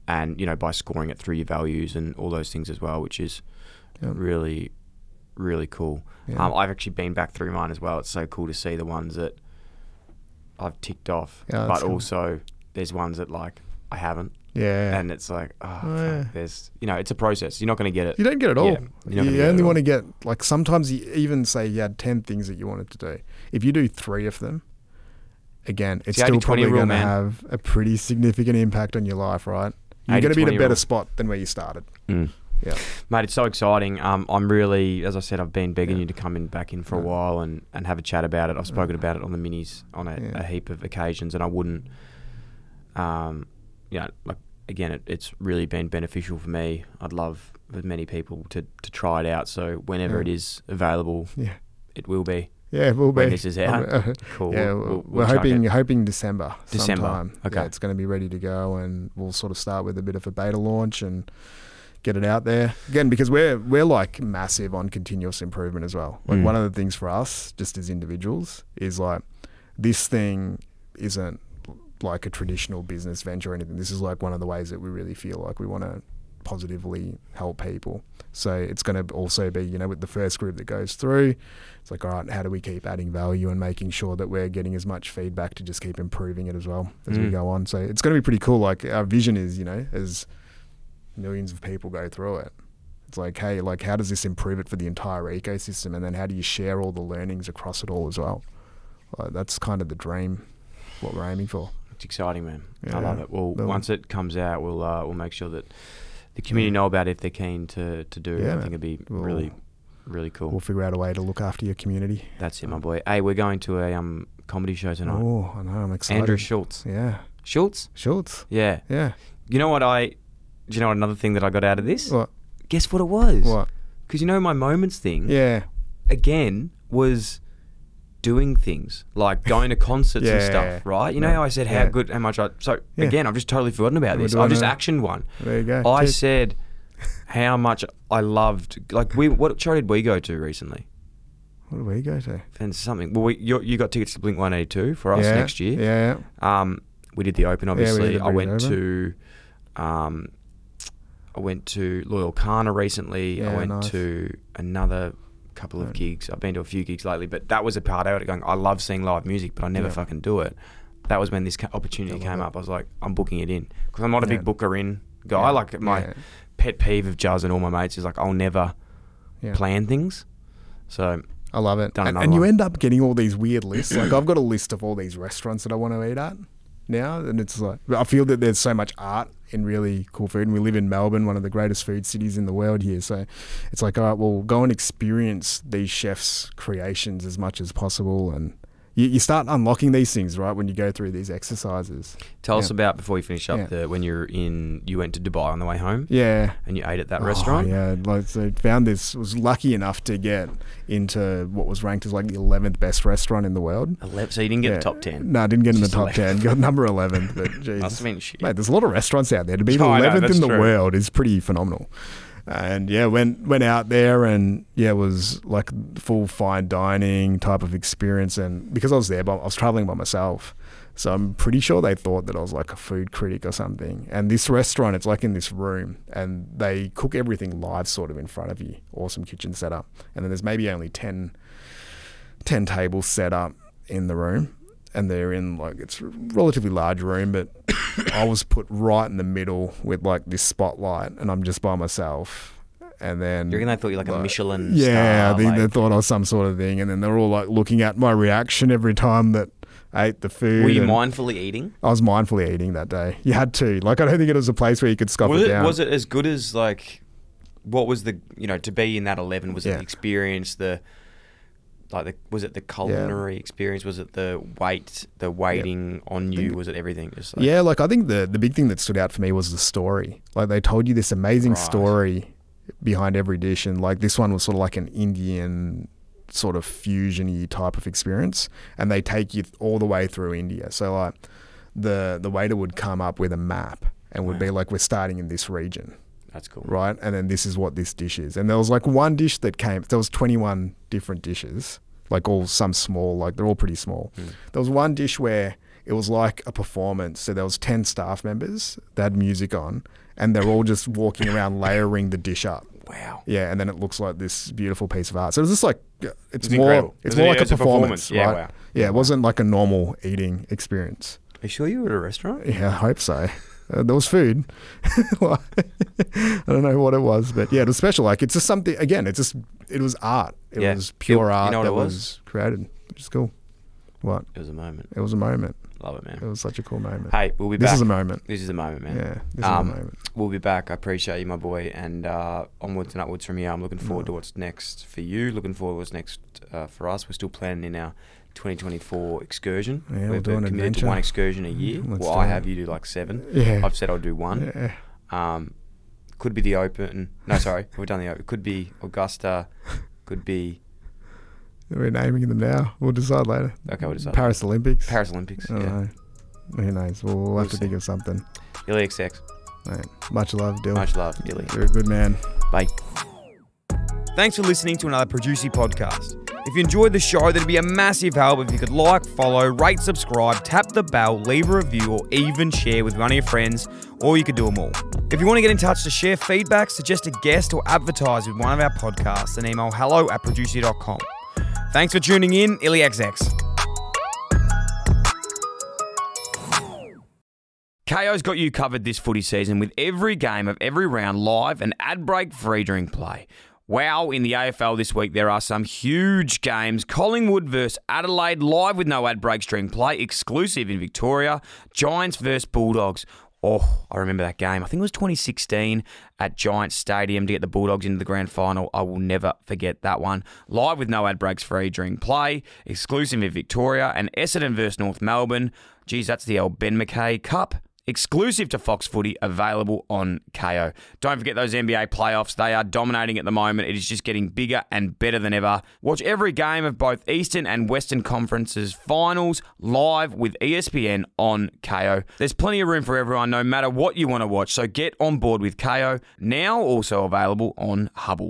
and you know by scoring it through your values and all those things as well, which is really, really cool. Yeah. Um, I've actually been back through mine as well. It's so cool to see the ones that I've ticked off, Yeah, but cool. also there's ones that like I haven't, Yeah. and it's like, oh, fuck, yeah. there's you know, it's a process. You're not going to get it. you don't get it all. Yeah, you gonna get it only want to get, like, sometimes you even say you had 10 things that you wanted to do. If you do three of them, again, it's still probably going to have a pretty significant impact on your life, right? You're going to be in a better rule. spot than where you started. Mm. Yeah. Mate, it's so exciting. Um, I'm really, as I said, I've been begging Yeah. you to come in back in for a while and, and have a chat about it. I've spoken about it on the minis on a, Yeah. a heap of occasions, and I wouldn't, um, you know, like again, it, it's really been beneficial for me. I'd love for many people to, to try it out. So whenever Yeah. it is available, Yeah. it will be. Yeah, we'll be. When this is out, Uh, cool. Yeah, We'll- we're, we'll- we're hoping it. hoping December. December, Sometime. okay. Yeah, it's going to be ready to go, and we'll sort of start with a bit of a beta launch and get it out there again because we're we're like massive on continuous improvement as well. Like Mm. one of the things for us, just as individuals, is like this thing isn't like a traditional business venture or anything. This is like one of the ways that we really feel like we want to positively help people. So it's going to also be, you know, with the first group that goes through, it's like, all right, how do we keep adding value and making sure that we're getting as much feedback to just keep improving it as well as we Mm. go on. So it's going to be pretty cool. Like our vision is, you know, as millions of people go through it, it's like, hey, like how does this improve it for the entire ecosystem? And then how do you share all the learnings across it all as well? Like, that's kind of the dream, what we're aiming for. It's exciting, man. Yeah. I love it. Well, once it comes out, we'll uh, we'll make sure that the community know about it if they're keen to, to do. it. Yeah, I think it'd be We'll- really, really cool. We'll figure out a way to look after your community. That's it, my boy. Hey, we're going to a um comedy show tonight. Oh, I know. I'm excited. Andrew Schulz. Yeah. Schulz. Schulz. Yeah. Yeah. You know what I? Do you know another thing that I got out of this? What? Guess what it was? What? Because you know my moments thing. Yeah. Again was doing things like going to concerts and Yeah. stuff. Right? You know how I said how Yeah. good, how much I. So Yeah. again, I've just totally forgotten about We're this. doing I just actioned one. There you go. I Tick. said how much I loved. Like we, what show did we go to recently? What do we go to? And something. Well, we, you, you got tickets to Blink One Eighty Two for us next year. Yeah. Um, we did the Open, did obviously. I went Brisbane to, um, I went to Loyle Carner recently. I went nice. to another couple of Right. gigs. I've been to a few gigs lately, but that was a part of it. Going, I love seeing live music, but I never Yeah. fucking do it. That was when this opportunity came it. up. I was like, I'm booking it in because I'm not a big booker in guy. Yeah. Like my Yeah. pet peeve of Jazz and all my mates is like, I'll never Yeah. plan things. So I love it. And, and you end up getting all these weird lists. like I've got a list of all these restaurants that I want to eat at now, and it's like I feel that there's so much art in really cool food. And we live in Melbourne, one of the greatest food cities in the world here. So it's like, all right, well, go and experience these chefs' creations as much as possible, and you, you start unlocking these things right when you go through these exercises. tell us about before you finish up Yeah. the when you're in. You went to Dubai on the way home Yeah. and you ate at that Oh, restaurant. yeah, like so found this was lucky enough to get into what was ranked as like the eleventh best restaurant in the world. Eleven, so you didn't get Yeah. the top ten. No, I didn't get in the Just top 10. Got number 11. But geez. Must have been shit. Mate, there's a lot of restaurants out there. To be the I know, 11th that's in the true. world is pretty phenomenal. And yeah, went went out there and yeah, it was like full fine dining type of experience. And because I was there, but I was traveling by myself, so I'm pretty sure they thought that I was like a food critic or something. And this restaurant, it's like in this room, and they cook everything live, sort of in front of you. Awesome kitchen setup. And then there's maybe only 10, 10 tables set up in the room and they're in like it's a relatively large room but i was put right in the middle with like this spotlight and i'm just by myself and then You reckon they thought you're like a Michelin yeah star, I think they thought i was some sort of thing and then they're all like looking at my reaction every time that I ate the food Were you mindfully eating? i was mindfully eating that day you had to like i don't think it was a place where you could scoff Was it it down was it as good as like what was the you know to be in that eleven? Was it Yeah. the experience the like the was it the culinary experience? Was it the weight, the waiting on you? Was it everything? Just like, yeah, like I think the the big thing that stood out for me was the story. Like they told you this amazing Right. story behind every dish, and like this one was sort of like an Indian sort of fusiony type of experience, and they take you all the way through India. So like the the waiter would come up with a map and would be like, "We're starting in this region." That's cool. right? And then this is what this dish is. And there was like one dish that came. There was twenty one different dishes, like all some small, like they're all pretty small. There was one dish where it was like a performance. So there was ten staff members that had music on, and they're all just walking around layering the dish up. Wow. Yeah, and then it looks like this beautiful piece of art. So it was just like uh, it's, It's more incredible. it's It's more a- like a it's a performance, performance. Yeah, right? wow. Yeah, it wasn't like a normal eating experience. Are you sure you were at a restaurant? Yeah, I hope so. Uh, there was food. I don't know what it was, but yeah, it was special. Like it's just something. Again, it's just it was art. It Yeah. was pure You- you art know what that it was? was created, which is cool. What? It was a moment. It was a moment. Love it, man. It was such a cool moment. Hey, we'll be this back. This is a moment. This is a moment, man. Yeah, this Um, is a moment. We'll be back. I appreciate you, my boy, and uh, onwards and upwards from here. I'm looking forward to what's next for you. Looking forward to what's next uh, for us. We're still planning in our 2024 excursion. Yeah, we'll We've do an committed to adventure. one excursion a year. Let's well, I it. have you do like seven. Yeah. I've said I'll do one. Yeah. Um, could be the Open. No, sorry, we've done the Open. Could be Augusta. Could be We're naming them now. We'll decide later. okay. We'll decide. Paris Olympics. Paris Olympics. I Yeah. know. Who knows? We'll, we'll have to think of something. LXX. Mate, much love, Dylan. Much love, Dilly. You're a good man. Bye. Thanks for listening to another Producey podcast. If you enjoyed the show, that'd be a massive help if you could like, follow, rate, subscribe, tap the bell, leave a review, or even share with one of your friends, or you could do them all. If you want to get in touch to share feedback, suggest a guest, or advertise with one of our podcasts, then email hello at producey.com. Thanks for tuning in, IllyXX. Kayo's got you covered this footy season with every game of every round live and ad break free during play. Wow, in the AFL this week there are some huge games. Collingwood versus Adelaide live with no ad break during play, exclusive in Victoria. Giants versus Bulldogs. Oh, I remember that game. I think it was 2016 at Giants Stadium to get the Bulldogs into the grand final. I will never forget that one. Live with no ad breaks free during play, exclusive in Victoria, and Essendon versus North Melbourne. Geez, that's the old Ben McKay Cup. Exclusive to Fox Footy, available on Kayo. Don't forget those NBA playoffs. They are dominating at the moment. It is just getting bigger and better than ever. Watch every game of both Eastern and Western Conferences finals live with ESPN on Kayo. There's plenty of room for everyone, no matter what you want to watch. So get on board with Kayo, now also available on Hubbl.